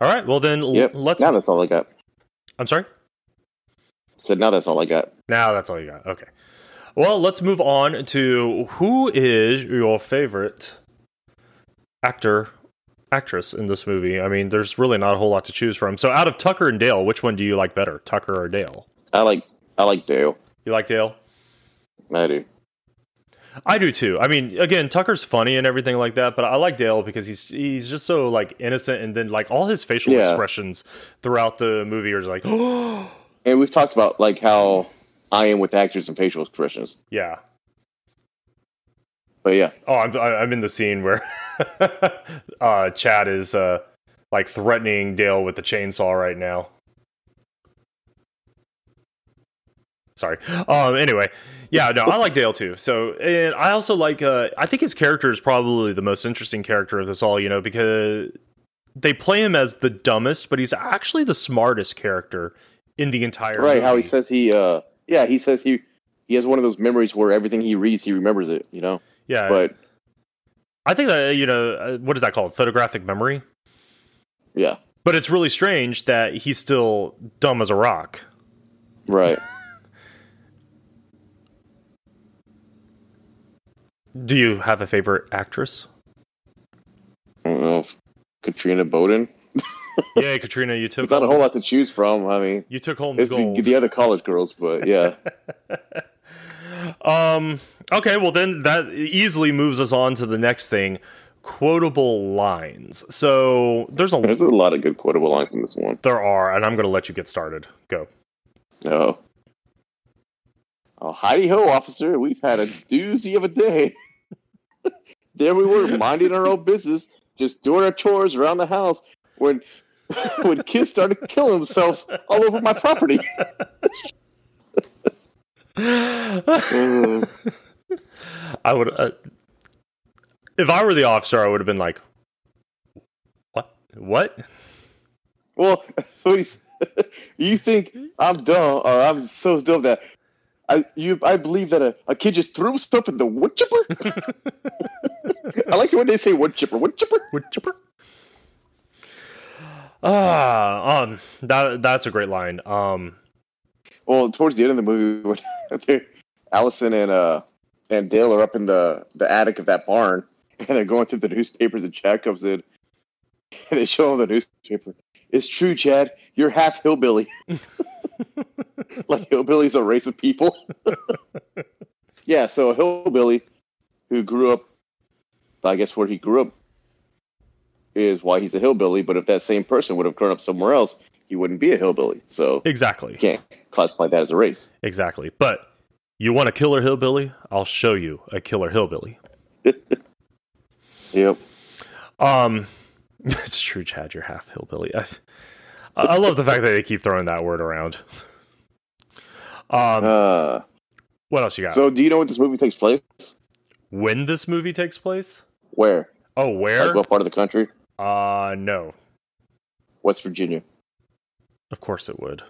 All right, well then l- let's. Now that's all I got. I'm sorry. Said now that's all I got. Now that's all you got. Okay. Well, let's move on to who is your favorite actor, actress in this movie. I mean, there's really not a whole lot to choose from. So, out of Tucker and Dale, which one do you like better, Tucker or Dale? I like I like Dale. You like Dale? I do. I do too. I mean, again, Tucker's funny and everything like that, but I like Dale because he's he's just so like innocent, and then like all his facial Yeah. expressions throughout the movie are like, oh, And we've talked about like how I am with actors and facial expressions. yeah. But yeah, Oh, I'm I- I'm in the scene where uh, Chad is uh, like threatening Dale with the chainsaw right now. Sorry. Um. Anyway, yeah. No, I like Dale too. So, and I also like. Uh, I think his character is probably the most interesting character of this all. You know, because they play him as the dumbest, but he's actually the smartest character in the entire. right. How he says he uh yeah he says he he has one of those memories where everything he reads he remembers it. You know. Yeah. But I think that you know uh, what is that called? Photographic memory. yeah. But it's really strange that he's still dumb as a rock. Right. Do you have a favorite actress? I don't know. Katrina Bowden. yeah, Katrina, you took There's not a whole lot to choose from. I mean, you took home the it's the, gold. the other college girls, but yeah. um. Okay. Well, then that easily moves us on to the next thing: quotable lines. So there's a There's a lot of good quotable lines in this one. there are, and I'm going to let you get started. Go. No. Oh, heidi ho, officer. We've had a doozy of a day. there we were, minding our own business, just doing our chores around the house when when kids started killing themselves all over my property. I would, uh, if I were the officer, I would have been like, "What? What? well, he's- you think I'm dumb, or I'm so dumb that I you I believe that a, a kid just threw stuff in the wood chipper? I like it when they say wood chipper, wood chipper. Wood chipper?" Ah, um, that that's a great line. Um, Well, towards the end of the movie, when Allison and uh and Dale are up in the the attic of that barn, and they're going through the newspapers, and Chad comes in, and they show him the newspaper. It's true, Chad. You're half hillbilly. like hillbilly's a race of people. yeah, so a hillbilly who grew up, I guess where he grew up is why he's a hillbilly. But if that same person would have grown up somewhere else, he wouldn't be a hillbilly. So exactly. you can't classify that as a race. Exactly. But you want a killer hillbilly? I'll show you a killer hillbilly. Yep. Um, it's true, Chad. You're half hillbilly. I, I love the fact that they keep throwing that word around. Um, Uh, what else you got? so, do you know what this movie takes place? when this movie takes place? Where? Oh, where? Like what part of the country? Uh, no. West Virginia. Of course it would.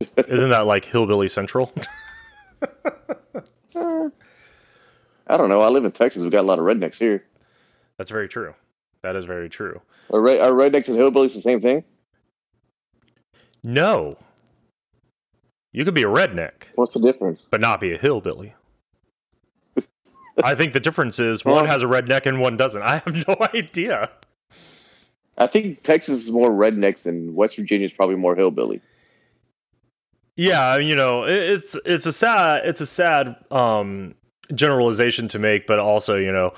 Isn't that like hillbilly central? Uh, I don't know. I live in Texas. We've got a lot of rednecks here. That's very true. That is very true. Are, red, are rednecks and hillbillies the same thing? No. You could be a redneck, What's the difference? but not be a hillbilly. I think the difference is one has a redneck and one doesn't. I have no idea. I think Texas is more rednecks and West Virginia is probably more hillbilly. Yeah, you know, it's it's a sad it's a sad um generalization to make, but also, you know,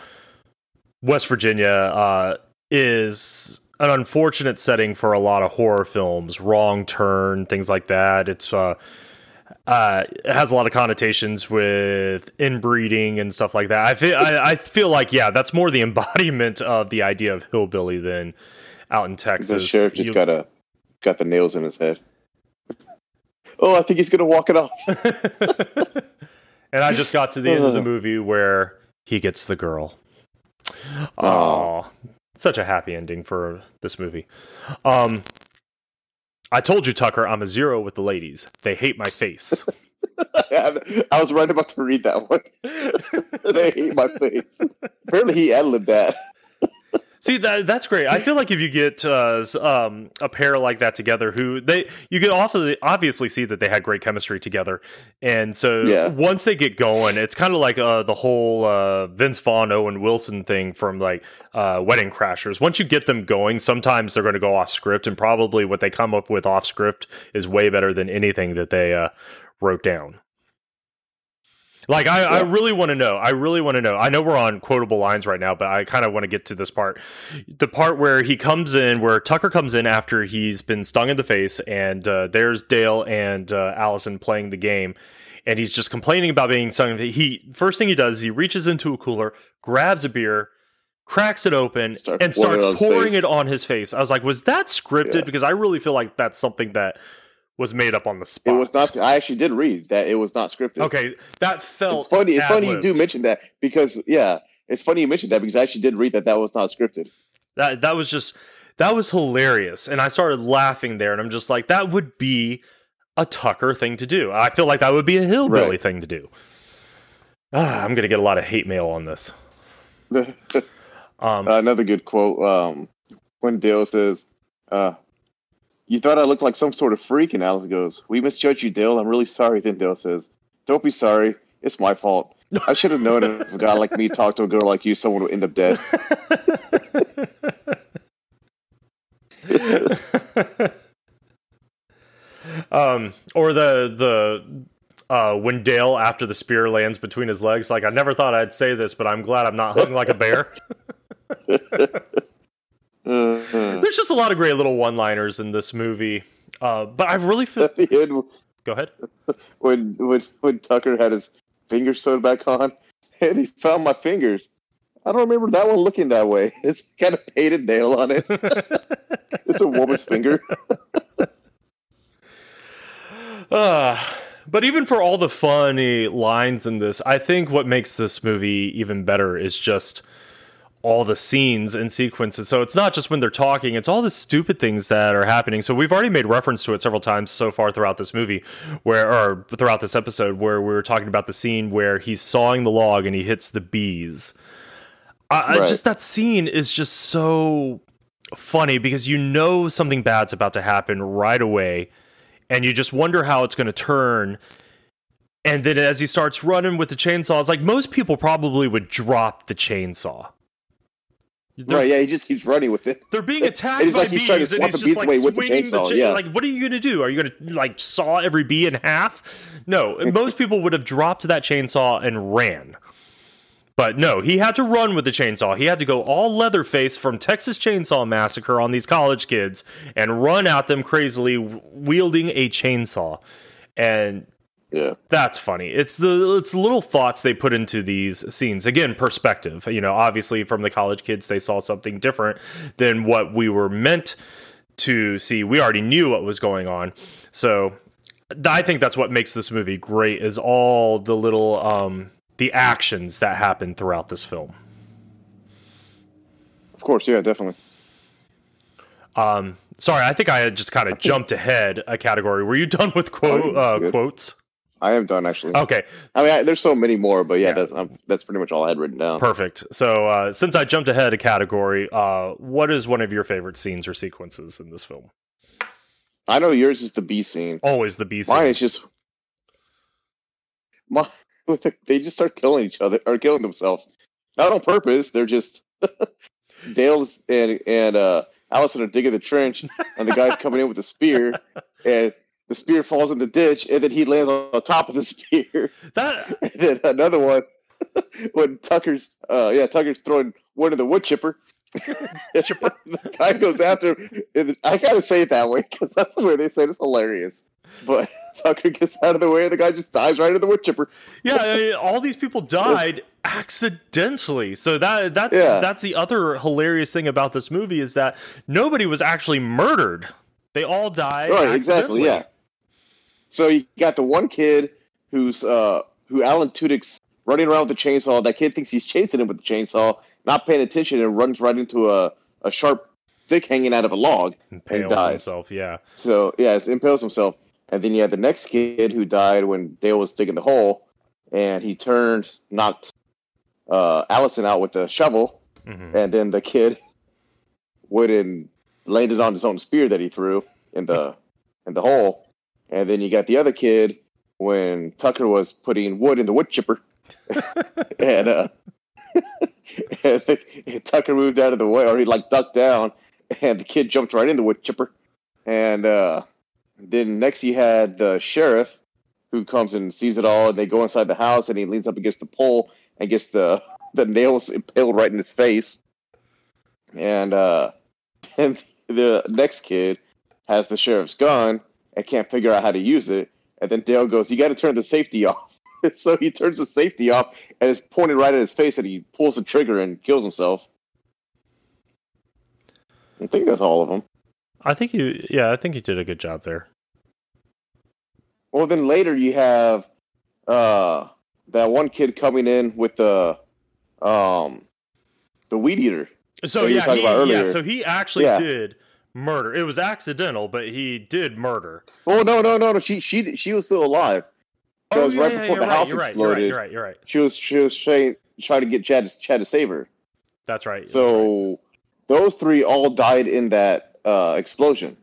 West Virginia uh, is an unfortunate setting for a lot of horror films, wrong turn, things like that. It's uh, uh, it has a lot of connotations with inbreeding and stuff like that. I feel I, I feel like yeah, that's more the embodiment of the idea of hillbilly than out in Texas. The sheriff just You- got a got the nails in his head. Oh, I think he's gonna walk it off. and I just got to the end of the movie where he gets the girl. Oh, such a happy ending for this movie. Um, I told you, Tucker, I'm a zero with the ladies. They hate my face. I was right about to read that one. they hate my face. Apparently, he ad libbed that. See that that's great. I feel like if you get uh, um, a pair like that together, who they you can awfully, obviously see that they had great chemistry together, and so Yeah. once they get going, it's kind of like uh, the whole uh, Vince Vaughn Owen Wilson thing from like uh, Wedding Crashers. Once you get them going, sometimes they're going to go off script, and probably what they come up with off script is way better than anything that they uh, wrote down. Like I, I really want to know. I really want to know. I know we're on quotable lines right now, but I kind of want to get to this part. The part where he comes in, where Tucker comes in after he's been stung in the face, and uh, there's Dale and uh, Allison playing the game, and he's just complaining about being stung. He first thing he does is he reaches into a cooler, grabs a beer, cracks it open, and pouring starts pouring face. it on his face. I was like, was that scripted? Yeah. Because I really feel like that's something that was made up on the spot. It was not. I actually did read that it was not scripted. Okay, that felt It's funny. It's funny you do mention that because yeah, it's funny you mentioned that because I actually did read that that was not scripted. That that was just that was hilarious, and I started laughing there, and I'm just like, that would be a Tucker thing to do. I feel like that would be a hillbilly Right. thing to do. Ah, I'm gonna get a lot of hate mail on this. Um, Another good quote um, when Dale says, uh, "You thought I looked like some sort of freak," and Alice goes, "We misjudged you, Dale. I'm really sorry." Then Dale says, "Don't be sorry. It's my fault. I should have known if a guy like me talked to a girl like you, someone would end up dead." um, or the the uh, when Dale after the spear lands between his legs, like I never thought I'd say this, but I'm glad I'm not hung like a bear. There's just a lot of great little one-liners in this movie, uh, but I really feel. at the end, Go ahead. when when when Tucker had his fingers sewed back on, and he found my fingers. I don't remember that one looking that way. It's got a painted nail on it. It's a woman's finger. Uh, but even for all the funny lines in this, I think what makes this movie even better is just all the scenes and sequences. So it's not just when they're talking, it's all the stupid things that are happening. So we've already made reference to it several times so far throughout this movie, where or throughout this episode, where we were talking about the scene where he's sawing the log and he hits the bees. I, I just that scene is just so funny because you know something bad's about to happen right away and you just wonder how it's going to turn. And then as he starts running with the chainsaw, it's like most people probably would drop the chainsaw. They're, right? Yeah, he just keeps running with it. they're being attacked by like he's trying to bees, and he's just like the swinging the, chainsaw, chain. yeah. Like, what are you going to do? Are you going to like saw every bee in half? No, most people would have dropped that chainsaw and ran. But no, he had to run with the chainsaw. He had to go all Leatherface from Texas Chainsaw Massacre on these college kids and run at them crazily wielding a chainsaw. And Yeah, that's funny. It's the it's little thoughts they put into these scenes. Again, perspective. You know, obviously from the college kids they saw something different than what we were meant to see. We already knew what was going on. So I think that's what makes this movie great is all the little um the actions that happen throughout this film. of course. Yeah, definitely. Um sorry, I think I had just kind of jumped ahead a category. Were you done with quote Oh, uh, quotes? I am done actually. Okay. I mean, I, there's so many more, but yeah, Yeah. That's, um, that's pretty much all I had written down. Perfect. So, uh, since I jumped ahead a category, uh, what is one of your favorite scenes or sequences in this film? I know yours is the bee scene. Always the bee scene. Mine is just my. They just start killing each other or killing themselves, not on purpose. They're just Dale's and and uh, Allison are digging the trench, and the guy's coming in with the spear, and the spear falls in the ditch, and then he lands on top of the spear. that And then another one when Tucker's uh yeah Tucker's throwing one of the wood chipper. the guy goes after. him. I gotta say it that way because that's the way they say it. It's hilarious. But Tucker gets out of the way, and the guy just dies right in the wood chipper. Yeah, I mean, all these people died accidentally. So that that's Yeah. that's the other hilarious thing about this movie is that nobody was actually murdered. They all died Right, exactly. Yeah. So you got the one kid who's uh who Alan Tudyk's running around with the chainsaw. That kid thinks he's chasing him with the chainsaw, not paying attention, and runs right into a, a sharp stick hanging out of a log. Impales dies. himself. Yeah. So yeah, it impales himself. And then you had the next kid who died when Dale was digging the hole, and he turned, knocked uh, Allison out with a shovel, hmm and then the kid went and landed on his own spear that he threw in the in the hole. And then you got the other kid when Tucker was putting wood in the wood chipper, and, uh, and Tucker moved out of the way, or he like ducked down, and the kid jumped right in the wood chipper. And uh, then next you had the sheriff who comes and sees it all, and they go inside the house, and he leans up against the pole and gets the the nails impaled right in his face. And uh, and the next kid has the sheriff's gun and can't figure out how to use it. And then Dale goes, "You got to turn the safety off." so he turns the safety off, and it's pointed right at his face, and he pulls the trigger and kills himself. I think that's all of them. I think you. Yeah, I think you did a good job there. Well, then later you have uh, that one kid coming in with the um, the weed eater. So yeah, he, about yeah. So he actually Yeah. did murder. It was accidental, but he did murder. Oh no, no, no, no! She she she was still alive. Because right before Oh, you're the right, house you're right, exploded, You're right. You're right. You're right. she was she was trying trying to get Chad to, Chad to save her. That's right. that's right. So those three all died in that uh, explosion,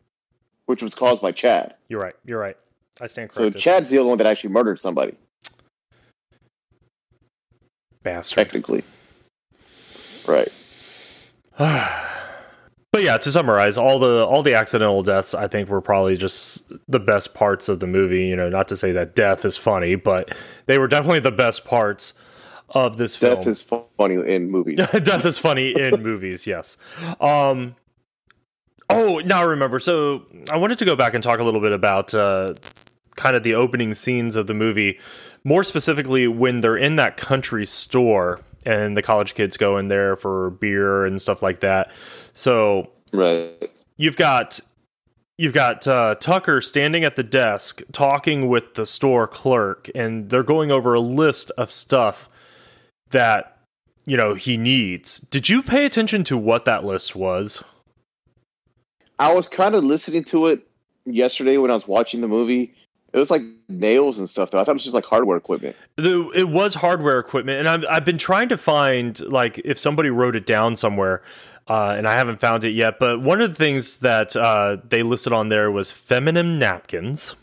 which was caused by Chad. you're right. You're right. I stand So. Chad's the only one that actually murdered somebody, Bastard. technically. Right. But yeah, to summarize, all the all the accidental deaths I think were probably just the best parts of the movie. You know, not to say that death is funny, but they were definitely the best parts of this film. Death is funny in movies. Death is funny in movies, yes. Um Oh, now I remember. So I wanted to go back and talk a little bit about uh kind of the opening scenes of the movie, more specifically when they're in that country store and the college kids go in there for beer and stuff like that. So right. you've got you've got uh, Tucker standing at the desk talking with the store clerk, and they're going over a list of stuff that you know he needs. Did you pay attention to what that list was? I was kind of listening to it yesterday when I was watching the movie. It was like nails and stuff, though. I thought it was just like hardware equipment. The, it was hardware equipment, and I've, I've been trying to find like if somebody wrote it down somewhere, uh, and I haven't found it yet. But one of the things that uh, they listed on there was feminine napkins,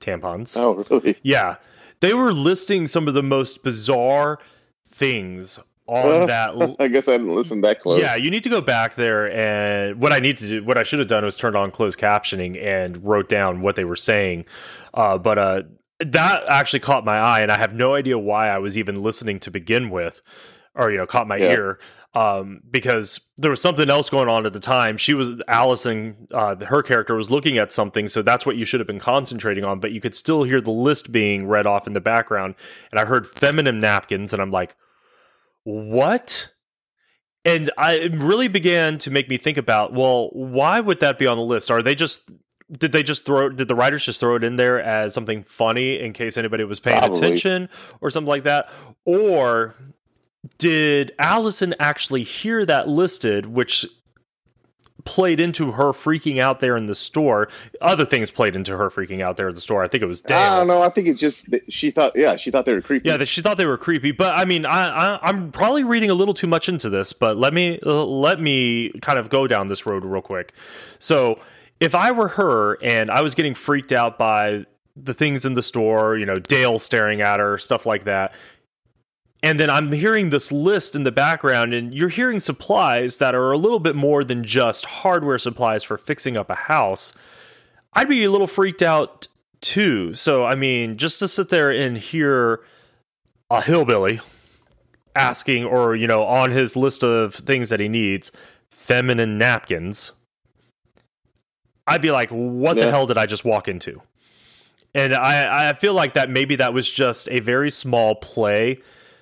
tampons. Oh, really? Yeah, they were listing some of the most bizarre things on that. I guess I didn't listen that close. Yeah, you need to go back there and what I need to do, what I should have done was turned on closed captioning and wrote down what they were saying. Uh, but uh, that actually caught my eye, and I have no idea why I was even listening to begin with, or you know, caught my Yeah. ear. Um, because there was something else going on at the time. She was Allison, uh, her character was looking at something, so that's what you should have been concentrating on. But you could still hear the list being read off in the background, and I heard feminine napkins, and I'm like, what? And I it really began to make me think about, well, why would that be on the list? Are they just did they just throw did the writers just throw it in there as something funny in case anybody was paying Probably. attention or something like that? Or did Allison actually hear that listed, which played into her freaking out there in the store? Other things played into her freaking out there at the store. I think it was Dale. I don't know. I think it's just that she thought. Yeah, she thought they were creepy. Yeah, she thought they were creepy, but I mean, I, I I'm probably reading a little too much into this. But let me uh, let me kind of go down this road real quick. So, if I were her and I was getting freaked out by the things in the store, you know, Dale staring at her, stuff like that, and then I'm hearing this list in the background, and you're hearing supplies that are a little bit more than just hardware supplies for fixing up a house. I'd be a little freaked out too. So, I mean, just to sit there and hear a hillbilly asking or you know on his list of things that he needs feminine napkins i'd be like what the hell did i just walk into and i i feel like that maybe that was just a very small play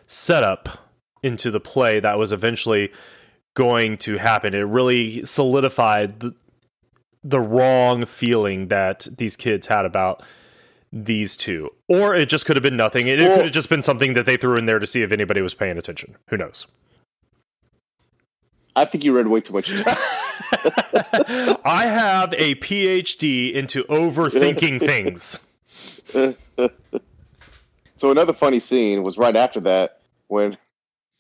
setup into the play that was eventually going to happen it really solidified the, the wrong feeling that these kids had about these two. Or it just could have been nothing. It, it could have just been something that they threw in there to see if anybody was paying attention. Who knows? I think you read way too much. I have a PhD into overthinking things. so another funny scene was right after that when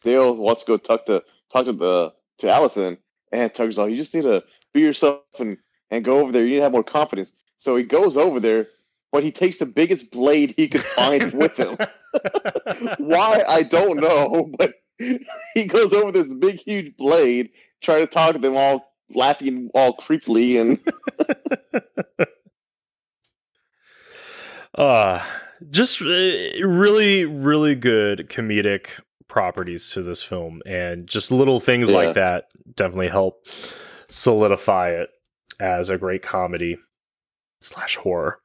Dale wants to go talk to talk to the to Allison, and Tucker's like, "You just need to be yourself and and go over there. You need to have more confidence." So he goes over there, but he takes the biggest blade he could find with him. Why I don't know, but he goes over this big huge blade, trying to talk to them all laughing all creepily and uh just uh, really really good comedic properties to this film and just little things Yeah. like that definitely help solidify it as a great comedy slash horror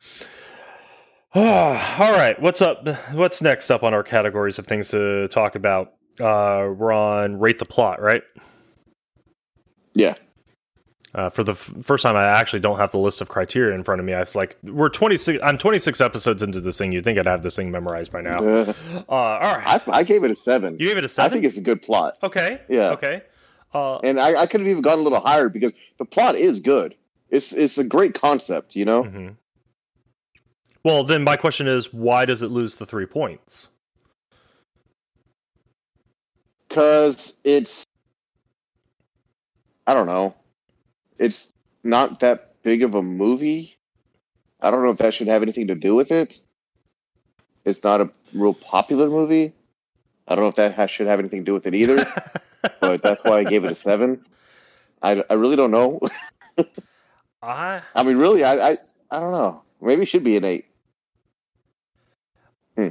all right what's up what's next up on our categories of things to talk about uh we're on rate the plot right yeah. Uh, for the f- first time, I actually don't have the list of criteria in front of me. I was like, "We're 26. I'm 26 episodes into this thing. You'd think I'd have this thing memorized by now." Uh, Uh, all right, I, I gave it a seven. you gave it a seven. I think it's a good plot. okay. Yeah. Okay. Uh, and I, I could have even gone a little higher because the plot is good. It's it's a great concept, you know. mhm. Well, then my question is, why does it lose the three points? Because it's I don't know, it's not that big of a movie. I don't know if that should have anything to do with it. It's not a real popular movie. I don't know if that has, should have anything to do with it either. but that's why I gave it a seven. I, I really don't know. I I mean, really, I, I I don't know. Maybe it should be an eight. Hmm.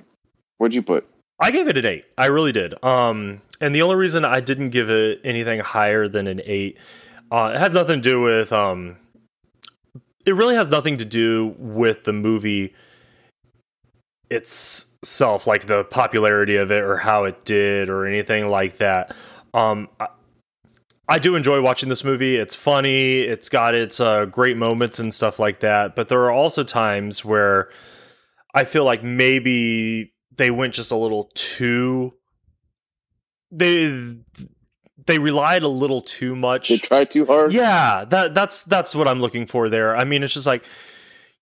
What'd you put? I gave it an eight. I really did. Um, and the only reason I didn't give it anything higher than an eight, uh, it has nothing to do with. Um, it really has nothing to do with the movie itself, like the popularity of it or how it did or anything like that. Um, I, I do enjoy watching this movie. It's funny. It's got its uh, great moments and stuff like that. But there are also times where I feel like maybe they went just a little too. They they relied a little too much. They tried too hard. Yeah, that that's that's what I'm looking for there. I mean, it's just like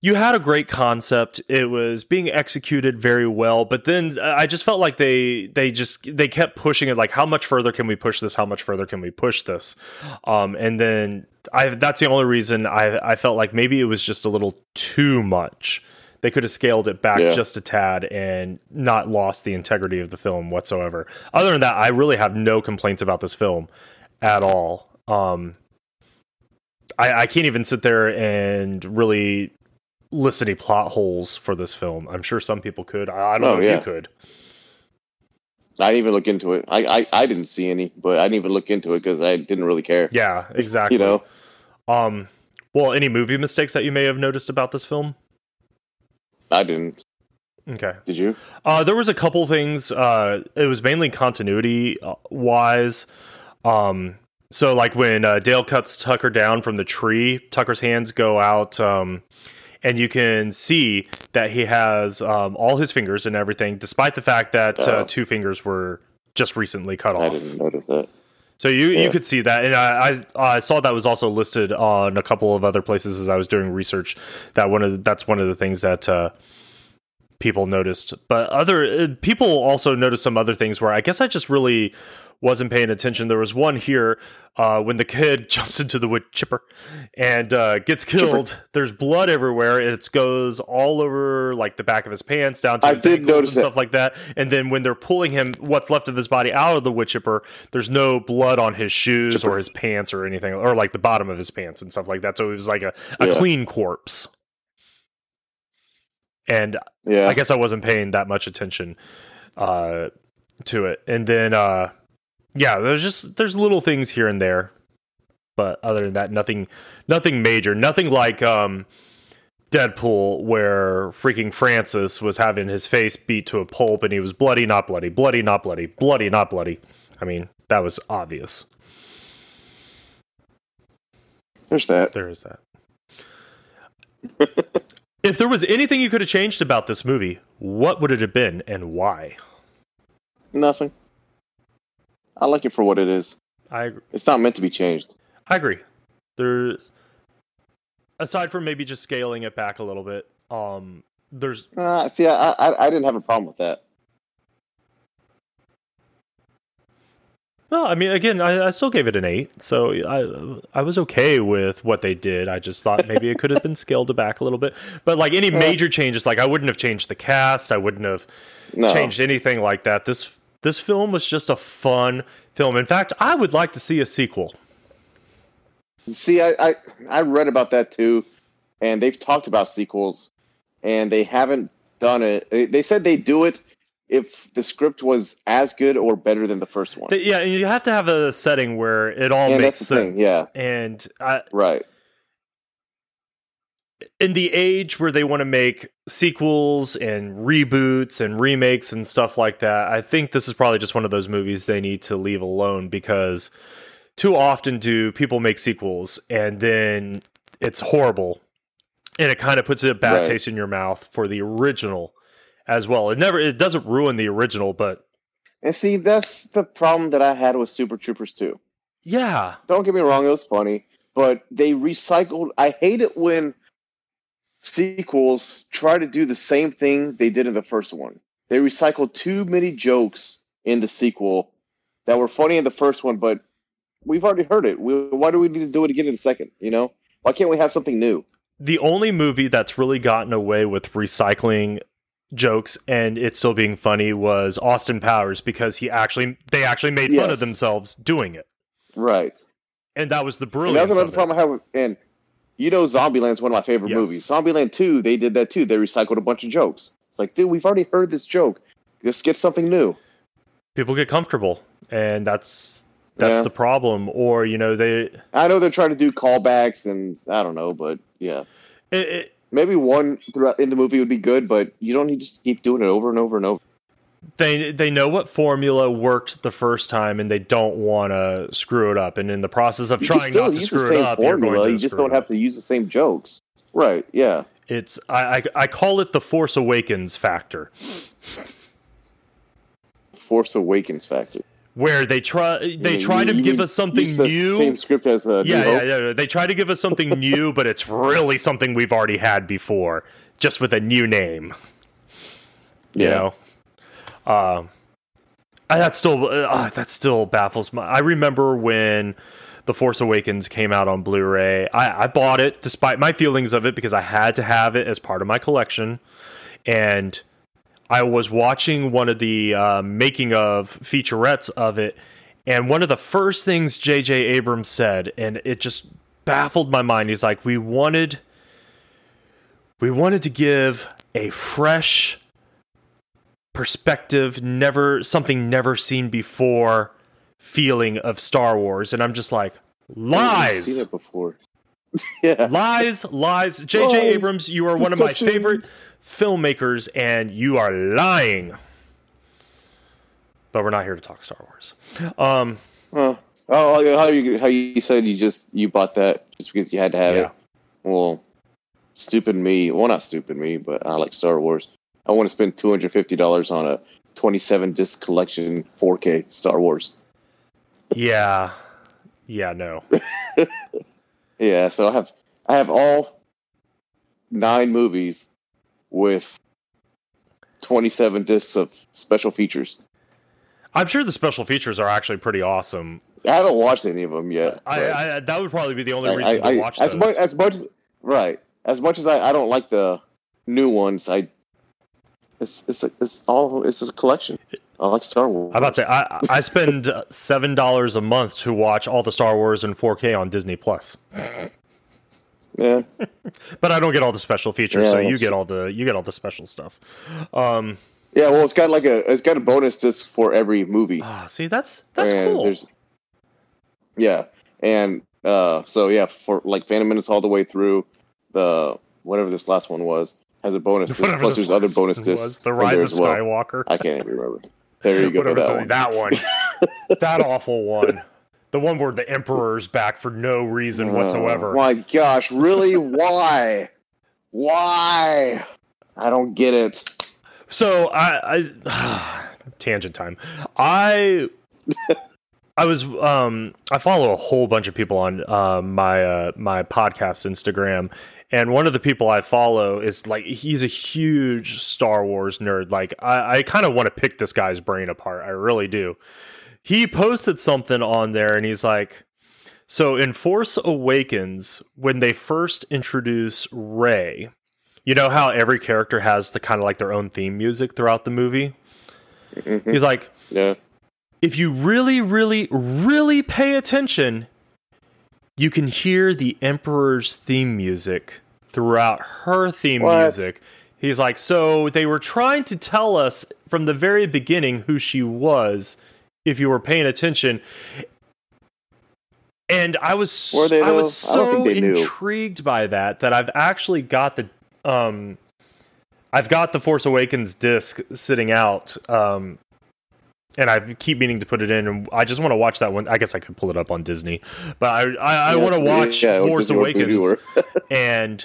you had a great concept. It was being executed very well, but then I just felt like they they just they kept pushing it. Like, how much further can we push this? How much further can we push this? Um, and then I that's the only reason I I felt like maybe it was just a little too much. They could have scaled it back Yeah. just a tad and not lost the integrity of the film whatsoever. Other than that, I really have no complaints about this film at all. Um, I, I can't even sit there and really list any plot holes for this film. I'm sure some people could. I, I don't Oh, know if yeah. you could. I didn't even look into it. I, I, I didn't see any, but I didn't even look into it because I didn't really care. Yeah, exactly. You know, Um, well, any movie mistakes that you may have noticed about this film? I didn't. Okay. Did you? Uh, there was a couple things. Uh, it was mainly continuity uh, wise. Um, so like when uh, Dale cuts Tucker down from the tree, Tucker's hands go out, um, and you can see that he has um, all his fingers and everything, despite the fact that uh, Oh. two fingers were just recently cut I off. I didn't notice that. So you you could see that, and I, I I saw that was also listed on a couple of other places as I was doing research. That one of the, that's one of the things that uh, people noticed. But other uh, people also noticed some other things where I guess I just really wasn't paying attention. There was one here uh, when the kid jumps into the wood chipper and uh, gets killed. There's blood everywhere, it goes all over like the back of his pants down to I his ankles and that. stuff like that. And then when they're pulling him, what's left of his body out of the wood chipper, there's no blood on his shoes Chipper. or his pants or anything, or like the bottom of his pants and stuff like that. So it was like a, a Yeah. clean corpse. And Yeah. I guess I wasn't paying that much attention uh, to it. And then uh yeah, there's just there's little things here and there. But other than that, nothing nothing major. Nothing like um Deadpool where freaking Francis was having his face beat to a pulp and he was bloody, not bloody, bloody, not bloody, bloody, not bloody. I mean, that was obvious. There's that. There is that. if there was anything you could have changed about this movie, what would it have been and why? Nothing. I like it for what it is. I agree. It's not meant to be changed. I agree. There, aside from maybe just scaling it back a little bit, um, there's Uh, see, I, I I didn't have a problem with that. No. I mean, again, I, I still gave it an eight, so I I was okay with what they did. I just thought maybe it could have been scaled back a little bit. But like any major changes, like I wouldn't have changed the cast. I wouldn't have No. changed anything like that. This this film was just a fun film. In fact, I would like to see a sequel. See, I, I I read about that too, and they've talked about sequels, and they haven't done it. They- They said they do it if the script was as good or better than the first one. Yeah, you have to have a setting where it all Yeah, makes thing, sense. yeah. and I, right. in the age where they want to make sequels and reboots and remakes and stuff like that, I think this is probably just one of those movies they need to leave alone because too often do people make sequels and then it's horrible and it kind of puts a bad Right. taste in your mouth for the original as well. It never it doesn't ruin the original, but And see, that's the problem that I had with Super Troopers 2. yeah, Don't get me wrong, it was funny, but they recycled. I hate it when sequels try to do the same thing they did in the first one. They recycled too many jokes in the sequel that were funny in the first one, but we've already heard it. We, why do we need to do it again in the second? You know, why can't we have something new? the only movie that's really gotten away with recycling jokes and it still being funny was Austin Powers because he actually they actually made fun of themselves doing it. Right. And that was the And brilliance that's another it. problem I have. With, and you know, Zombieland's one of my favorite Yes. movies. Zombieland 2, they did that too. They recycled a bunch of jokes. It's like, dude, we've already heard this joke. Let's get something new. People get comfortable and that's that's Yeah. the problem or you know they I know they're trying to do callbacks, and I don't know, but yeah, it, it, maybe one throughout in the movie would be good, but you don't need to keep doing it over and over and over. they they know what formula worked the first time and they don't want to screw it up and in the process of You trying not to screw it up you're going to You just don't have to use the same jokes. Right? Yeah. it's I, I I call it the Force Awakens factor Force Awakens factor. Where they try they try to give us something new Same script as uh, yeah, yeah, yeah. They try to give us something new, but it's really something we've already had before, just with a new name. You Yeah. know, um, I- that still uh, that still baffles my. I remember when the Force Awakens came out on Blu-ray. I, I bought it despite my feelings of it because I had to have it as part of my collection, and I was watching one of the uh, making of featurettes of it, and one of the first things J.J. Abrams said, and it just baffled my mind. He's like, "We wanted, we wanted to give a fresh perspective, never something never seen before." feeling of Star Wars and I'm just like I've seen lies it before. yeah. lies lies JJ Lies. Abrams you are one of my favorite filmmakers and you are lying but we're not here to talk Star Wars um Huh. Oh, how you how you said you just you bought that just because you had to have Yeah. it. Well, stupid me. Well, not stupid me, but I like Star Wars. I want to spend two hundred fifty dollars on a twenty-seven disc collection, four K Star Wars. yeah yeah no Yeah, so I have I have all nine movies with twenty-seven discs of special features. I'm sure the special features are actually pretty awesome I haven't watched any of them yet. I, I that would probably be the only reason I- to watch as those much as much right as much as I, I don't like the new ones. I it's it's it's all it's a collection. I like Star Wars. I'm about to say I I spend seven dollars a month to watch all the Star Wars in 4K on Disney Plus yeah, but I don't get all the special features, Yeah, so you get all the you get all the special stuff. Um, Yeah, well, it's got like a it's got a bonus disc for every movie. Ah, see, that's that's And cool. Yeah, and uh, so yeah, for like Phantom Menace all the way through the whatever this last one was has a bonus disc. Whatever Plus, there's other bonus discs. was, the Rise of as well. Skywalker. I can't even remember. There you go. Whatever that the- one. that one. that awful one. The one where the Emperor's back for no reason whatsoever. Oh, my gosh, really? Why? Why? I don't get it. So I, I tangent time. I I was um I follow a whole bunch of people on uh, my uh, my podcast Instagram, and one of the people I follow is like he's a huge Star Wars nerd. Like I, I kind of want to pick this guy's brain apart. I really do. He posted something on there, and he's like. So in Force Awakens, when they first introduce Rey, you know how every character has the kind of like their own theme music throughout the movie? Mhm. He's like, Yeah. if you really, really, really pay attention, you can hear the Emperor's theme music throughout her theme What? music. He's like, so they were trying to tell us from the very beginning who she was, if you were paying attention. And I was Were they, I was though? I so knew. intrigued by that that I've actually got the um I've got the Force Awakens disc sitting out um and I keep meaning to put it in, and I just want to watch that one. I guess I could pull it up on Disney, but I I, I Yeah, want to watch yeah, Force Awakens, and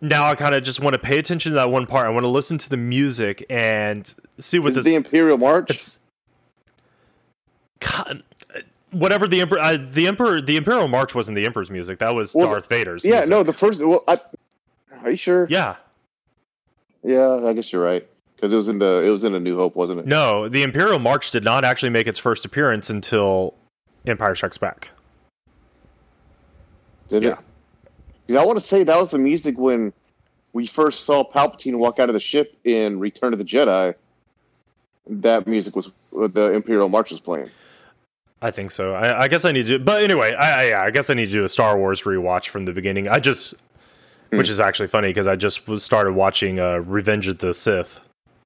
now I kind of just want to pay attention to that one part. I want to listen to the music and see what Is this. the Imperial March? God, whatever the emperor, uh, the emperor, the Imperial March wasn't the Emperor's music. That was Well, Darth Vader's. yeah, music. no, the first. Well, I, are you sure? yeah, Yeah, I guess you're right because it was in the it was in a New Hope, wasn't it? no, the Imperial March did not actually make its first appearance until Empire Strikes Back. Did it? yeah. I want to say that was the music when we first saw Palpatine walk out of the ship in Return of the Jedi. That music was the Imperial March was playing. I think so. I, I guess I need to, but anyway, I, I, I guess I need to do a Star Wars rewatch from the beginning. I just, Hmm. which is actually funny because I just started watching uh, Revenge of the Sith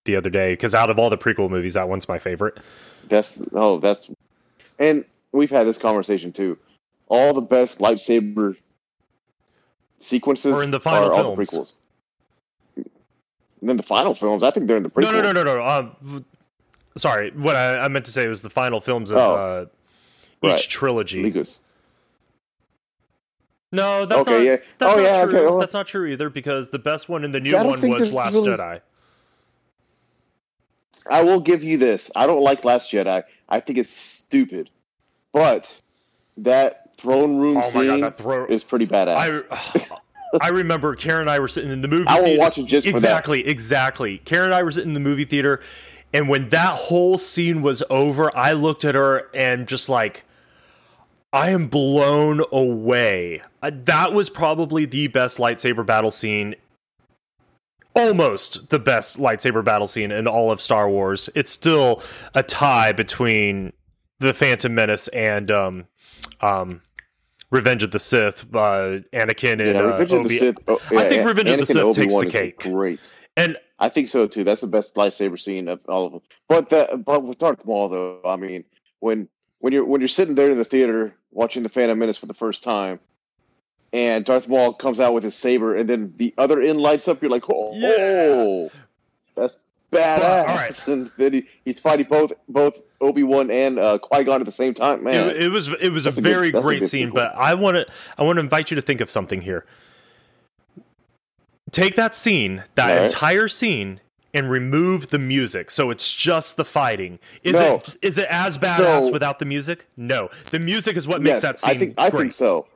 the other day. Because out of all the prequel movies, that one's my favorite. That's oh, that's and we've had this conversation too. All the best lightsaber sequences Or in the final are all the films. prequels. And then the final films, I think they're in the prequels. No, no, no, no, no. Um, sorry, what I, I meant to say was the final films of Oh. uh, each Right. trilogy. Lucas. No, that's Okay, not. yeah. That's Oh, not yeah, true. okay, well- That's not true either because the best one in the new one was Last really- Jedi. I will give you this. I don't like Last Jedi. I think it's stupid. But that throne room Oh scene god, that throw! is pretty badass. I I remember Karen and I were sitting in the movie. I will theater. watch it just for that. exactly, exactly. Karen and I were sitting in the movie theater, and when that whole scene was over, I looked at her and just like, I am blown away. Uh, That was probably the best lightsaber battle scene. Almost the best lightsaber battle scene in all of Star Wars. It's still a tie between the Phantom Menace and um, um, Revenge of the Sith, uh, Anakin and yeah, uh, Revenge of the Sith. Oh, I think yeah, Revenge of the Sith takes the cake. Great. And I think so too. That's the best lightsaber scene of all of them. But the but with Darth Maul though, I mean, when when you're when you're sitting there in the theater watching the Phantom Menace for the first time, and Darth Maul comes out with his saber, and then the other end lights up, you're like, oh, Yeah. that's badass. Well, all right. And then he, he's fighting both both Obi Wan and uh, Qui Gon at the same time. Man, it, it was it was a a good- very a great good scene. sequel. But I want to I want to invite you to think of something here. Take that scene, that right. entire scene, and remove the music, so it's just the fighting. Is No. it is it as badass So- without the music? No, the music is what makes yes, that scene I think I great. think so.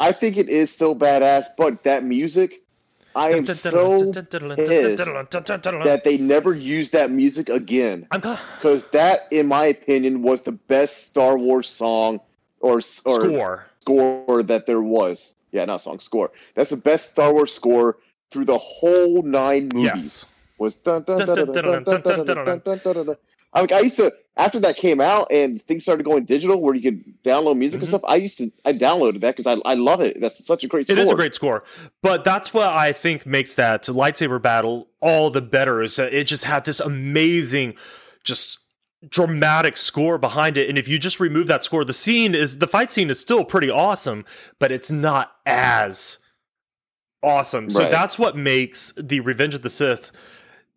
I think it is still badass, but that music, I am so that they never used that music again. Because that, in my opinion, was the best Star Wars song or, or score. score that there was. Yeah, not song score. That's the best Star Wars score through the whole nine movies. Yes. Was dun, dun, dun, dun, dun, dun, dun, dun, dun, dun, dun, dun, dun. I like I used to after that came out and things started going digital where you could download music Mhm. and stuff. I used to I downloaded that because I I love it. That's such a great. Score. It is a great score, but that's what I think makes that lightsaber battle all the better. Is that it just had this amazing, just dramatic score behind it. And if you just remove that score, the scene is the fight scene is still pretty awesome, but it's not as awesome. So Right. that's what makes the Revenge of the Sith.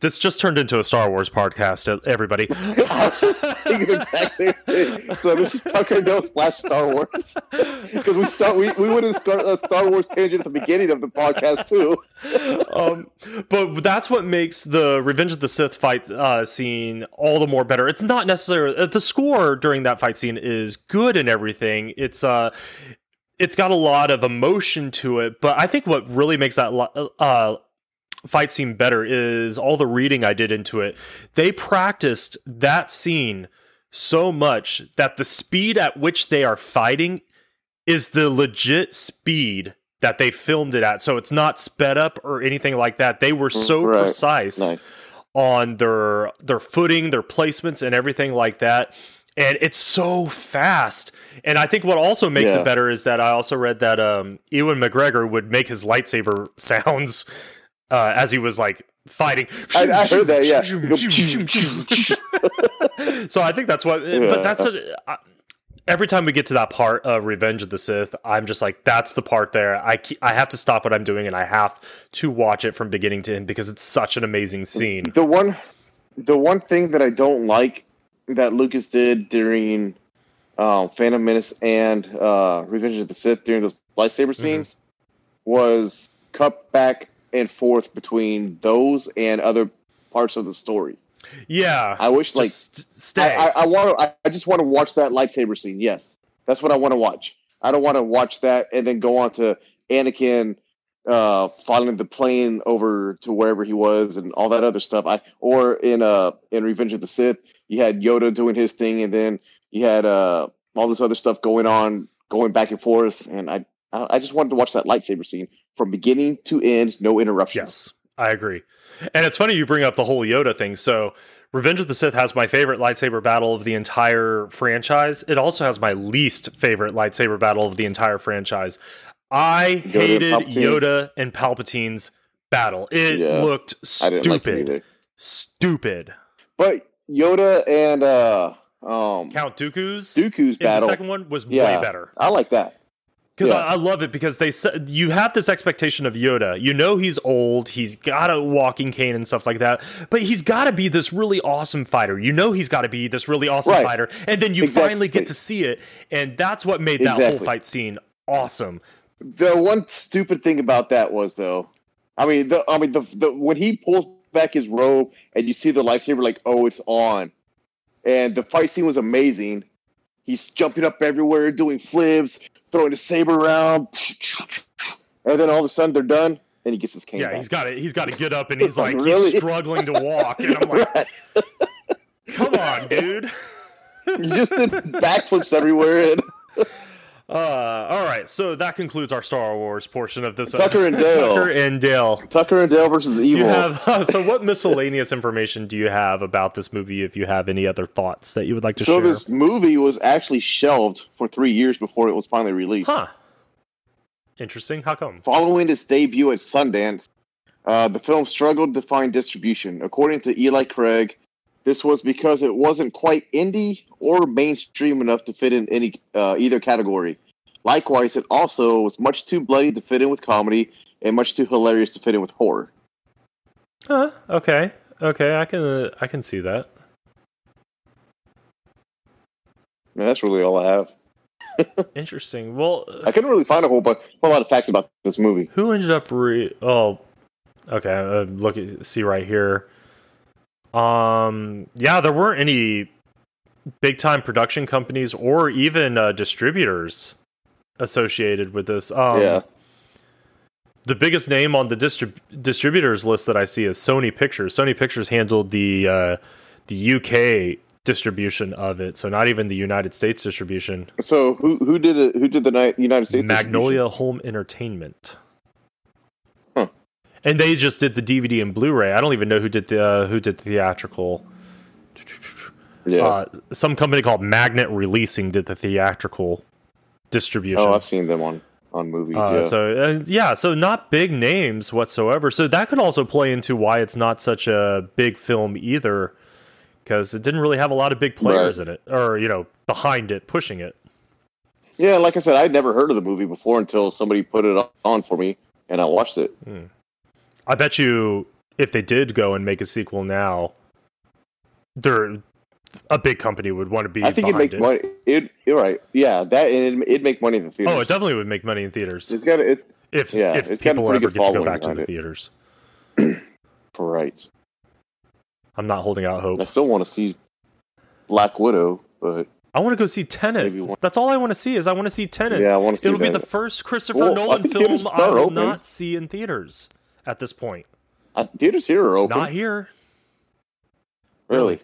This just turned into a Star Wars podcast, everybody. Think the exact same thing. So this is Tucker Dale slash Star Wars because we start we, we went in Star, a Star Wars tangent at the beginning of the podcast too. um, but that's what makes the Revenge of the Sith fight uh, scene all the more better. It's not necessarily uh, the score during that fight scene is good and everything. It's uh, it's got a lot of emotion to it, but I think what really makes that uh fight scene better is all the reading I did into it. They practiced that scene so much that the speed at which they are fighting is the legit speed that they filmed it at. So it's not sped up or anything like that. They were so Right. precise Nice. on their their footing, their placements and everything like that. And it's so fast. And I think what also makes Yeah. it better is that I also read that um Ewan McGregor would make his lightsaber sounds uh, as he was like fighting. I, I heard that. Yeah. so I think that's what. Yeah. But that's a, I, every time we get to that part of Revenge of the Sith, I'm just like, that's the part there. I I have to stop what I'm doing and I have to watch it from beginning to end because it's such an amazing scene. The one, the one thing that I don't like that Lucas did during um, Phantom Menace and uh, Revenge of the Sith during those lightsaber Mm-hmm. scenes was cut back and forth between those and other parts of the story. Yeah, I wish like stay. I, I, I want to. I, I just want to watch that lightsaber scene. Yes, that's what I want to watch. I don't want to watch that and then go on to Anakin uh following the plane over to wherever he was and all that other stuff. I or in uh in Revenge of the Sith, you had Yoda doing his thing, and then you had uh all this other stuff going on, going back and forth. And I I just wanted to watch that lightsaber scene from beginning to end, no interruptions. Yes, I agree. And it's funny you bring up the whole Yoda thing. So, Revenge of the Sith has my favorite lightsaber battle of the entire franchise. It also has my least favorite lightsaber battle of the entire franchise. I and hated Palpatine? Yoda and Palpatine's battle. It Yeah, looked didn't like stupid. stupid. But Yoda and uh um Count Dooku's Dooku's in the battle. second one was Yeah. way better. I like that. Because Yeah. I, I love it because they said you have this expectation of Yoda. You know he's old, he's got a walking cane and stuff like that, but he's got to be this really awesome fighter. You know he's got to be this really awesome Right. fighter, and then you Exactly. finally get to see it, and that's what made that whole fight scene awesome. The one stupid thing about that was though, I mean, the I mean the the when he pulls back his robe and you see the lightsaber, like oh, it's on, and the fight scene was amazing. He's jumping up everywhere, doing flips, throwing the saber around, and then all of a sudden they're done, and he gets his cane. Yeah, back. he's got it. He's got to get up, and he's like Really? he's struggling to walk, and I'm like, come on, dude. he just did backflips everywhere, and Uh, all right, so that concludes our Star Wars portion of this. Tucker and Dale. Tucker and Dale. Tucker and Dale versus Evil. you have so what miscellaneous information do you have about this movie if you have any other thoughts that you would like to so share this movie was actually shelved for three years before it was finally released. huh interesting how come Following its debut at Sundance, uh, the film struggled to find distribution. According to Eli Craig, this was because it wasn't quite indie or mainstream enough to fit in any uh, either category. Likewise, it also was much too bloody to fit in with comedy and much too hilarious to fit in with horror. huh okay okay i can uh, i can see that that's really all I have. interesting well uh, I couldn't really find a whole bunch, a whole lot of facts about this movie. who ended up re oh okay uh, look at see right here um yeah there weren't any big time production companies or even uh, distributors associated with this um yeah, the biggest name on the distrib- distributors list that I see is Sony Pictures. Sony Pictures handled the uh, the UK distribution of it, so not even the United States distribution. So who who did it? Who did the United States? Magnolia Home Entertainment. Huh. And they just did the DVD and Blu-ray. I don't even know who did the uh, who did the theatrical. Yeah. Uh, some company called Magnet Releasing did the theatrical distribution. oh, I've seen them on on movies. Uh, yeah. So uh, yeah, so not big names whatsoever. So that could also play into why it's not such a big film either, because it didn't really have a lot of big players in it, or you know, behind it, pushing it. yeah, like I said, I'd never heard of the movie before until somebody put it on for me, and I watched it. I bet you if they did go and make a sequel now, they're a big company would want to be I think it'd make it. money. It, you're right. Yeah, that it'd, it'd make money in the theaters. Oh, it definitely would make money in theaters It's got it. if yeah, if it's got a people ever get to go back to the it. theaters. Right. I'm not holding out hope. I still want to see Black Widow, but I want to go see Tenet. One- That's all I want to see is I want to see Tenet. yeah, I want to see It'll be the first Christopher Well, Nolan film I will open. not see in theaters at this point. Uh, theaters here are open. Not here. really.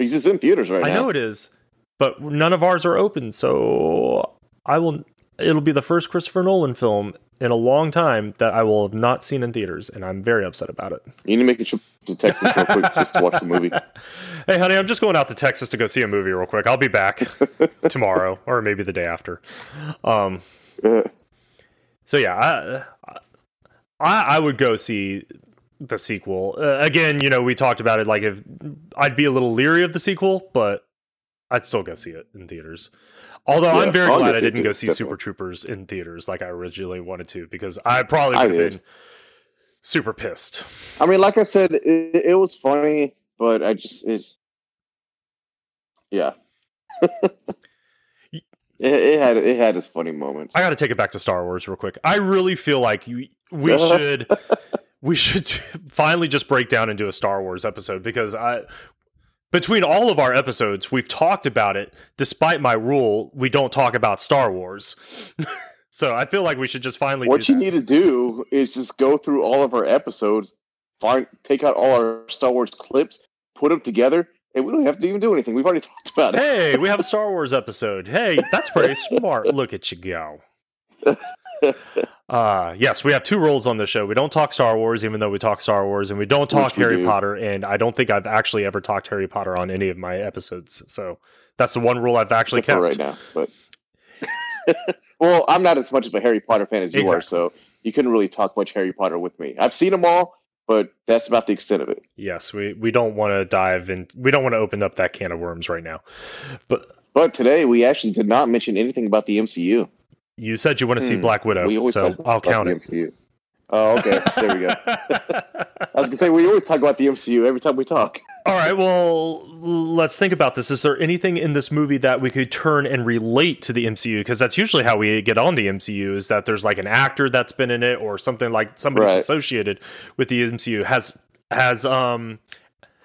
Because it's in theaters right I now. I know it is, but none of ours are open. So I will. It'll be the first Christopher Nolan film in a long time that I will have not seen in theaters, and I'm very upset about it. You need to make a trip to Texas real quick just to watch the movie. Hey, honey, I'm just going out to Texas to go see a movie real quick. I'll be back tomorrow or maybe the day after. Um, so yeah, I, I I would go see the sequel uh, again. You know, we talked about it. Like if I'd be a little leery of the sequel, but I'd still go see it in theaters. Although Yeah, I'm very glad I didn't go see definitely. Super Troopers in theaters like I originally wanted to because I probably would have been super pissed. I mean, like I said, it, it was funny, but I just it's yeah. it, it had it had its funny moments. I got to take it back to Star Wars real quick. I really feel like you, we should we should finally just break down into a Star Wars episode because I between all of our episodes we've talked about it despite my rule we don't talk about Star Wars. so I feel like we should just finally what you that. need to do is just go through all of our episodes, find take out all our Star Wars clips, put them together, and we don't have to even do anything. We've already talked about it. Hey, we have a Star Wars episode. Hey, that's pretty smart. Look at you go. Uh, yes, we have two rules on the show. We don't talk Star Wars, even though we talk Star Wars, and we don't talk Which Harry do. Potter. And I don't think I've actually ever talked Harry Potter on any of my episodes. So that's the one rule I've actually Except kept. right now, but well, I'm not as much of a Harry Potter fan as you are, so you couldn't really talk much Harry Potter with me. I've seen them all, but that's about the extent of it. Yes, we we don't want to dive in. We don't want to open up that can of worms right now. But But today we actually did not mention anything about the MCU. You said you want to see Hmm. Black Widow, so I'll count it. MCU. Oh, okay. there we go. I was gonna say we always talk about the MCU every time we talk. All right, well, let's think about this. Is there anything in this movie that we could turn and relate to the MCU? Because that's usually how we get on the MCU is that there's like an actor that's been in it or something like somebody's Right. associated with the MCU. Has has um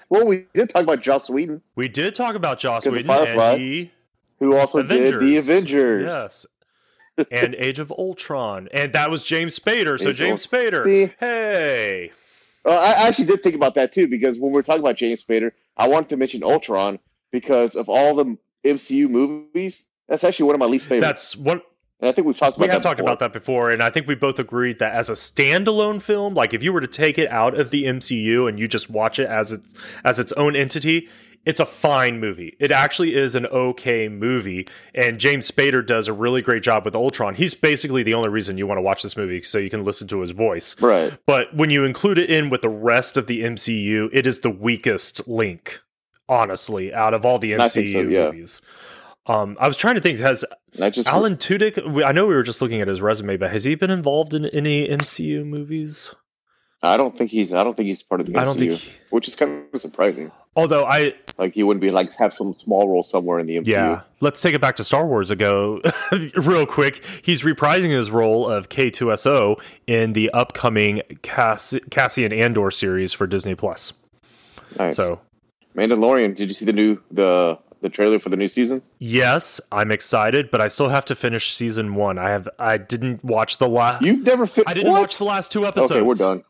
Well, we did talk about Joss Whedon, we did talk about Joss Whedon and he who also did the Avengers. Yes. And Age of Ultron. And that was James Spader. So Age James Spader. See? Hey. Uh, I actually did think about that too because when we're talking about James Spader, I wanted to mention Ultron because of all the MCU movies. That's actually one of my least favorites. That's what and I think we've talked about we have talked before. about that before, and I think we both agreed that as a standalone film, like if you were to take it out of the MCU and you just watch it as its as its own entity, it's a fine movie. It actually is an okay movie, and James Spader does a really great job with Ultron. He's basically the only reason you want to watch this movie, so you can listen to his voice. Right. But when you include it in with the rest of the MCU, it is the weakest link, honestly, out of all the MCU so, yeah. movies. Um, I was trying to think, has just Alan Tudyk? I know we were just looking at his resume, but has he been involved in any MCU movies? I don't think he's I don't think he's part of the MCU, think. which is kind of surprising. Although I, Like he wouldn't be like have some small role somewhere in the MCU. yeah, let's take it back to Star Wars ago, real quick. He's reprising his role of K-2SO in the upcoming Cass- Cassian Andor series for Disney Plus. Nice. So Mandalorian. Did you see the new the the trailer for the new season? yes, I'm excited, but I still have to finish season one. I have I didn't watch the last. You've never fit. I didn't what? watch the last two episodes. Okay, we're done.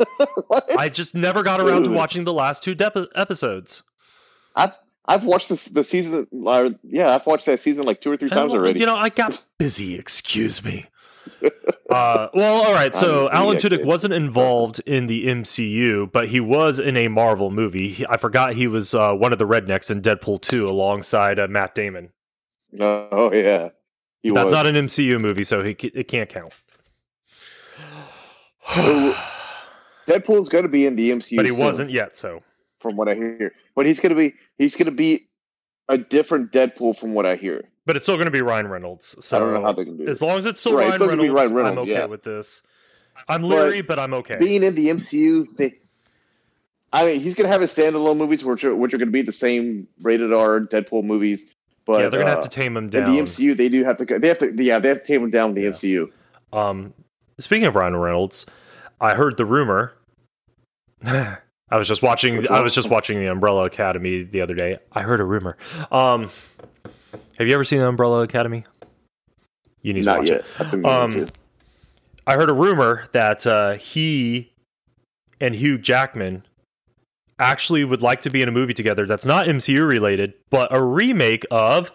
I just never got around to watching the last two dep- episodes. I've I've watched this the season. Uh, yeah, I've watched that season like two or three times And, already. You know, I got busy. Excuse me. Uh, well, all right. So I'm Alan Tudyk wasn't involved in the MCU, but he was in a Marvel movie. He- I forgot he was uh, one of the rednecks in Deadpool 2 alongside uh, Matt Damon. Oh yeah, he That's was. not an MCU movie, so he, it can't count. Deadpool's going to be in the MCU, but he soon, wasn't yet, so. from what I hear. But he's going to be he's going to be a different Deadpool from what I hear. But it's still going to be Ryan Reynolds. So I don't know how they can do it. as long as it's still Right, it's Ryan, still gonna be Reynolds, I'm Reynolds, okay yeah. with this. I'm But leery, but I'm okay. Being in the MCU, they, I mean, he's going to have his standalone movies, which are which are going to be the same rated R Deadpool movies. But yeah, they're gonna uh, have to tame him down. in the MCU, they do have to. They have to. Yeah, they have to tame him down in the Yeah. MCU. Um, speaking of Ryan Reynolds, I heard the rumor. I was just watching. I was just watching the Umbrella Academy the other day. I heard a rumor. Um, have you ever seen the Umbrella Academy? You need to watch yet. it. I've been meaning Um. I heard a rumor that uh, he and Hugh Jackman actually would like to be in a movie together that's not MCU related, but a remake of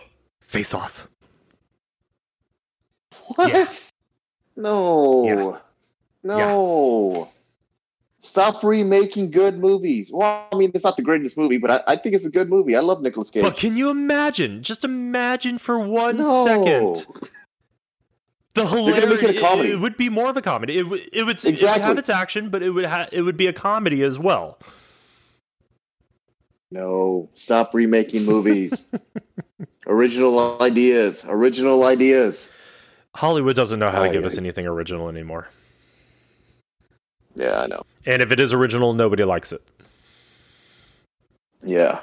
Face Off. What? yeah. No. No. Stop remaking good movies. Well, I mean, it's not the greatest movie, but I, I think it's a good movie. I love Nicolas Cage. But can you imagine? Just imagine for one no. second the gonna it. It, it would be more of a comedy. It, would- it would it would Exactly. have its action, but it would ha- it would be a comedy as well. No. Stop remaking movies. original ideas. Original ideas. Hollywood doesn't know how to give us anything original anymore. Yeah, I know. And if it is original, nobody likes it. Yeah.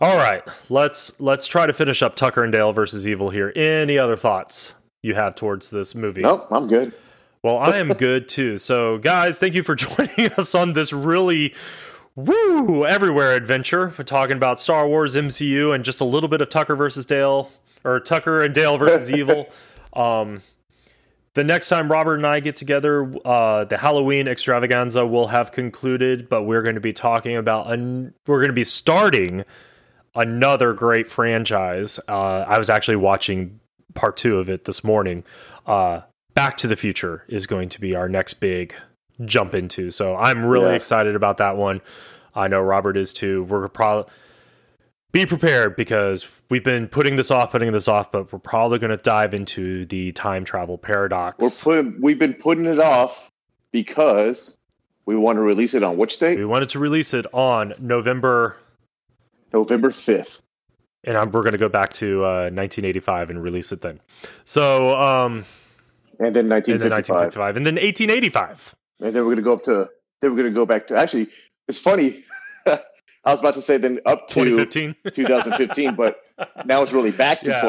All right, let's let's try to finish up Tucker and Dale versus Evil here. Any other thoughts you have towards this movie? Nope, I'm good. Well, I am good too. So, guys, thank you for joining us on this really woo everywhere adventure. We're talking about Star Wars, MCU, and just a little bit of Tucker versus Dale, or Tucker and Dale versus Evil. Um, the next time Robert and I get together, uh, the Halloween extravaganza will have concluded, but we're going to be talking about, an, we're going to be starting another great franchise. Uh, I was actually watching part two of it this morning. Uh, Back to the Future is going to be our next big jump into. So I'm really Yeah. excited about that one. I know Robert is too. We're probably be prepared because we've been putting this off, putting this off, but we're probably going to dive into the time travel paradox. We're put, we've been putting it off because we want to release it on which date? we wanted to release it on November, November 5th. and I'm, we're going to go back to uh, 1985 and release it then. So, um, And then and then 1955. 1955, and then 1885. And then we're going to go up to, then we're going to go back to, actually, it's funny. I was about to say then up to 2015. 2015, but now it's really back to Yeah,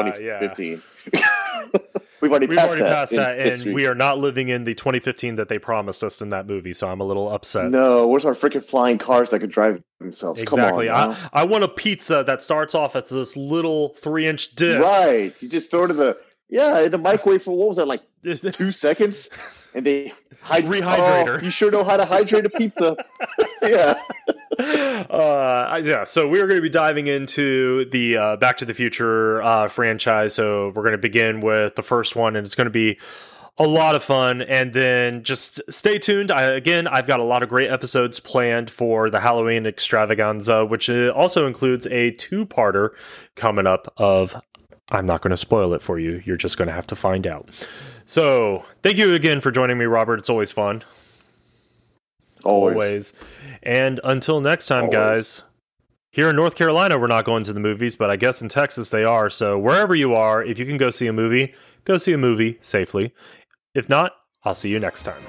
2015. We've already We've passed already that. passed that, and history. we are not living in the 2015 that they promised us in that movie. So I'm a little upset. No, where's our freaking flying cars that could drive themselves? exactly. Come on. I I want a pizza that starts off as this little three inch disc. Right. You just throw it in the yeah, in the microwave for what was that like two seconds? And they hyd- Rehydrator. Oh, you sure know how to hydrate a pizza. yeah. uh, yeah, so we're going to be diving into the uh, Back to the Future uh, franchise. So we're going to begin with the first one, and it's going to be a lot of fun. And then just stay tuned. I, again, I've got a lot of great episodes planned for the Halloween extravaganza, which uh, also includes a two parter coming up of. I'm not going to spoil it for you. You're just going to have to find out. So, thank you again for joining me, Robert. It's always fun. Always. always. And until next time, Always. guys. Here in North Carolina, we're not going to the movies, but I guess in Texas they are. So wherever you are, if you can go see a movie, go see a movie safely. If not, I'll see you next time.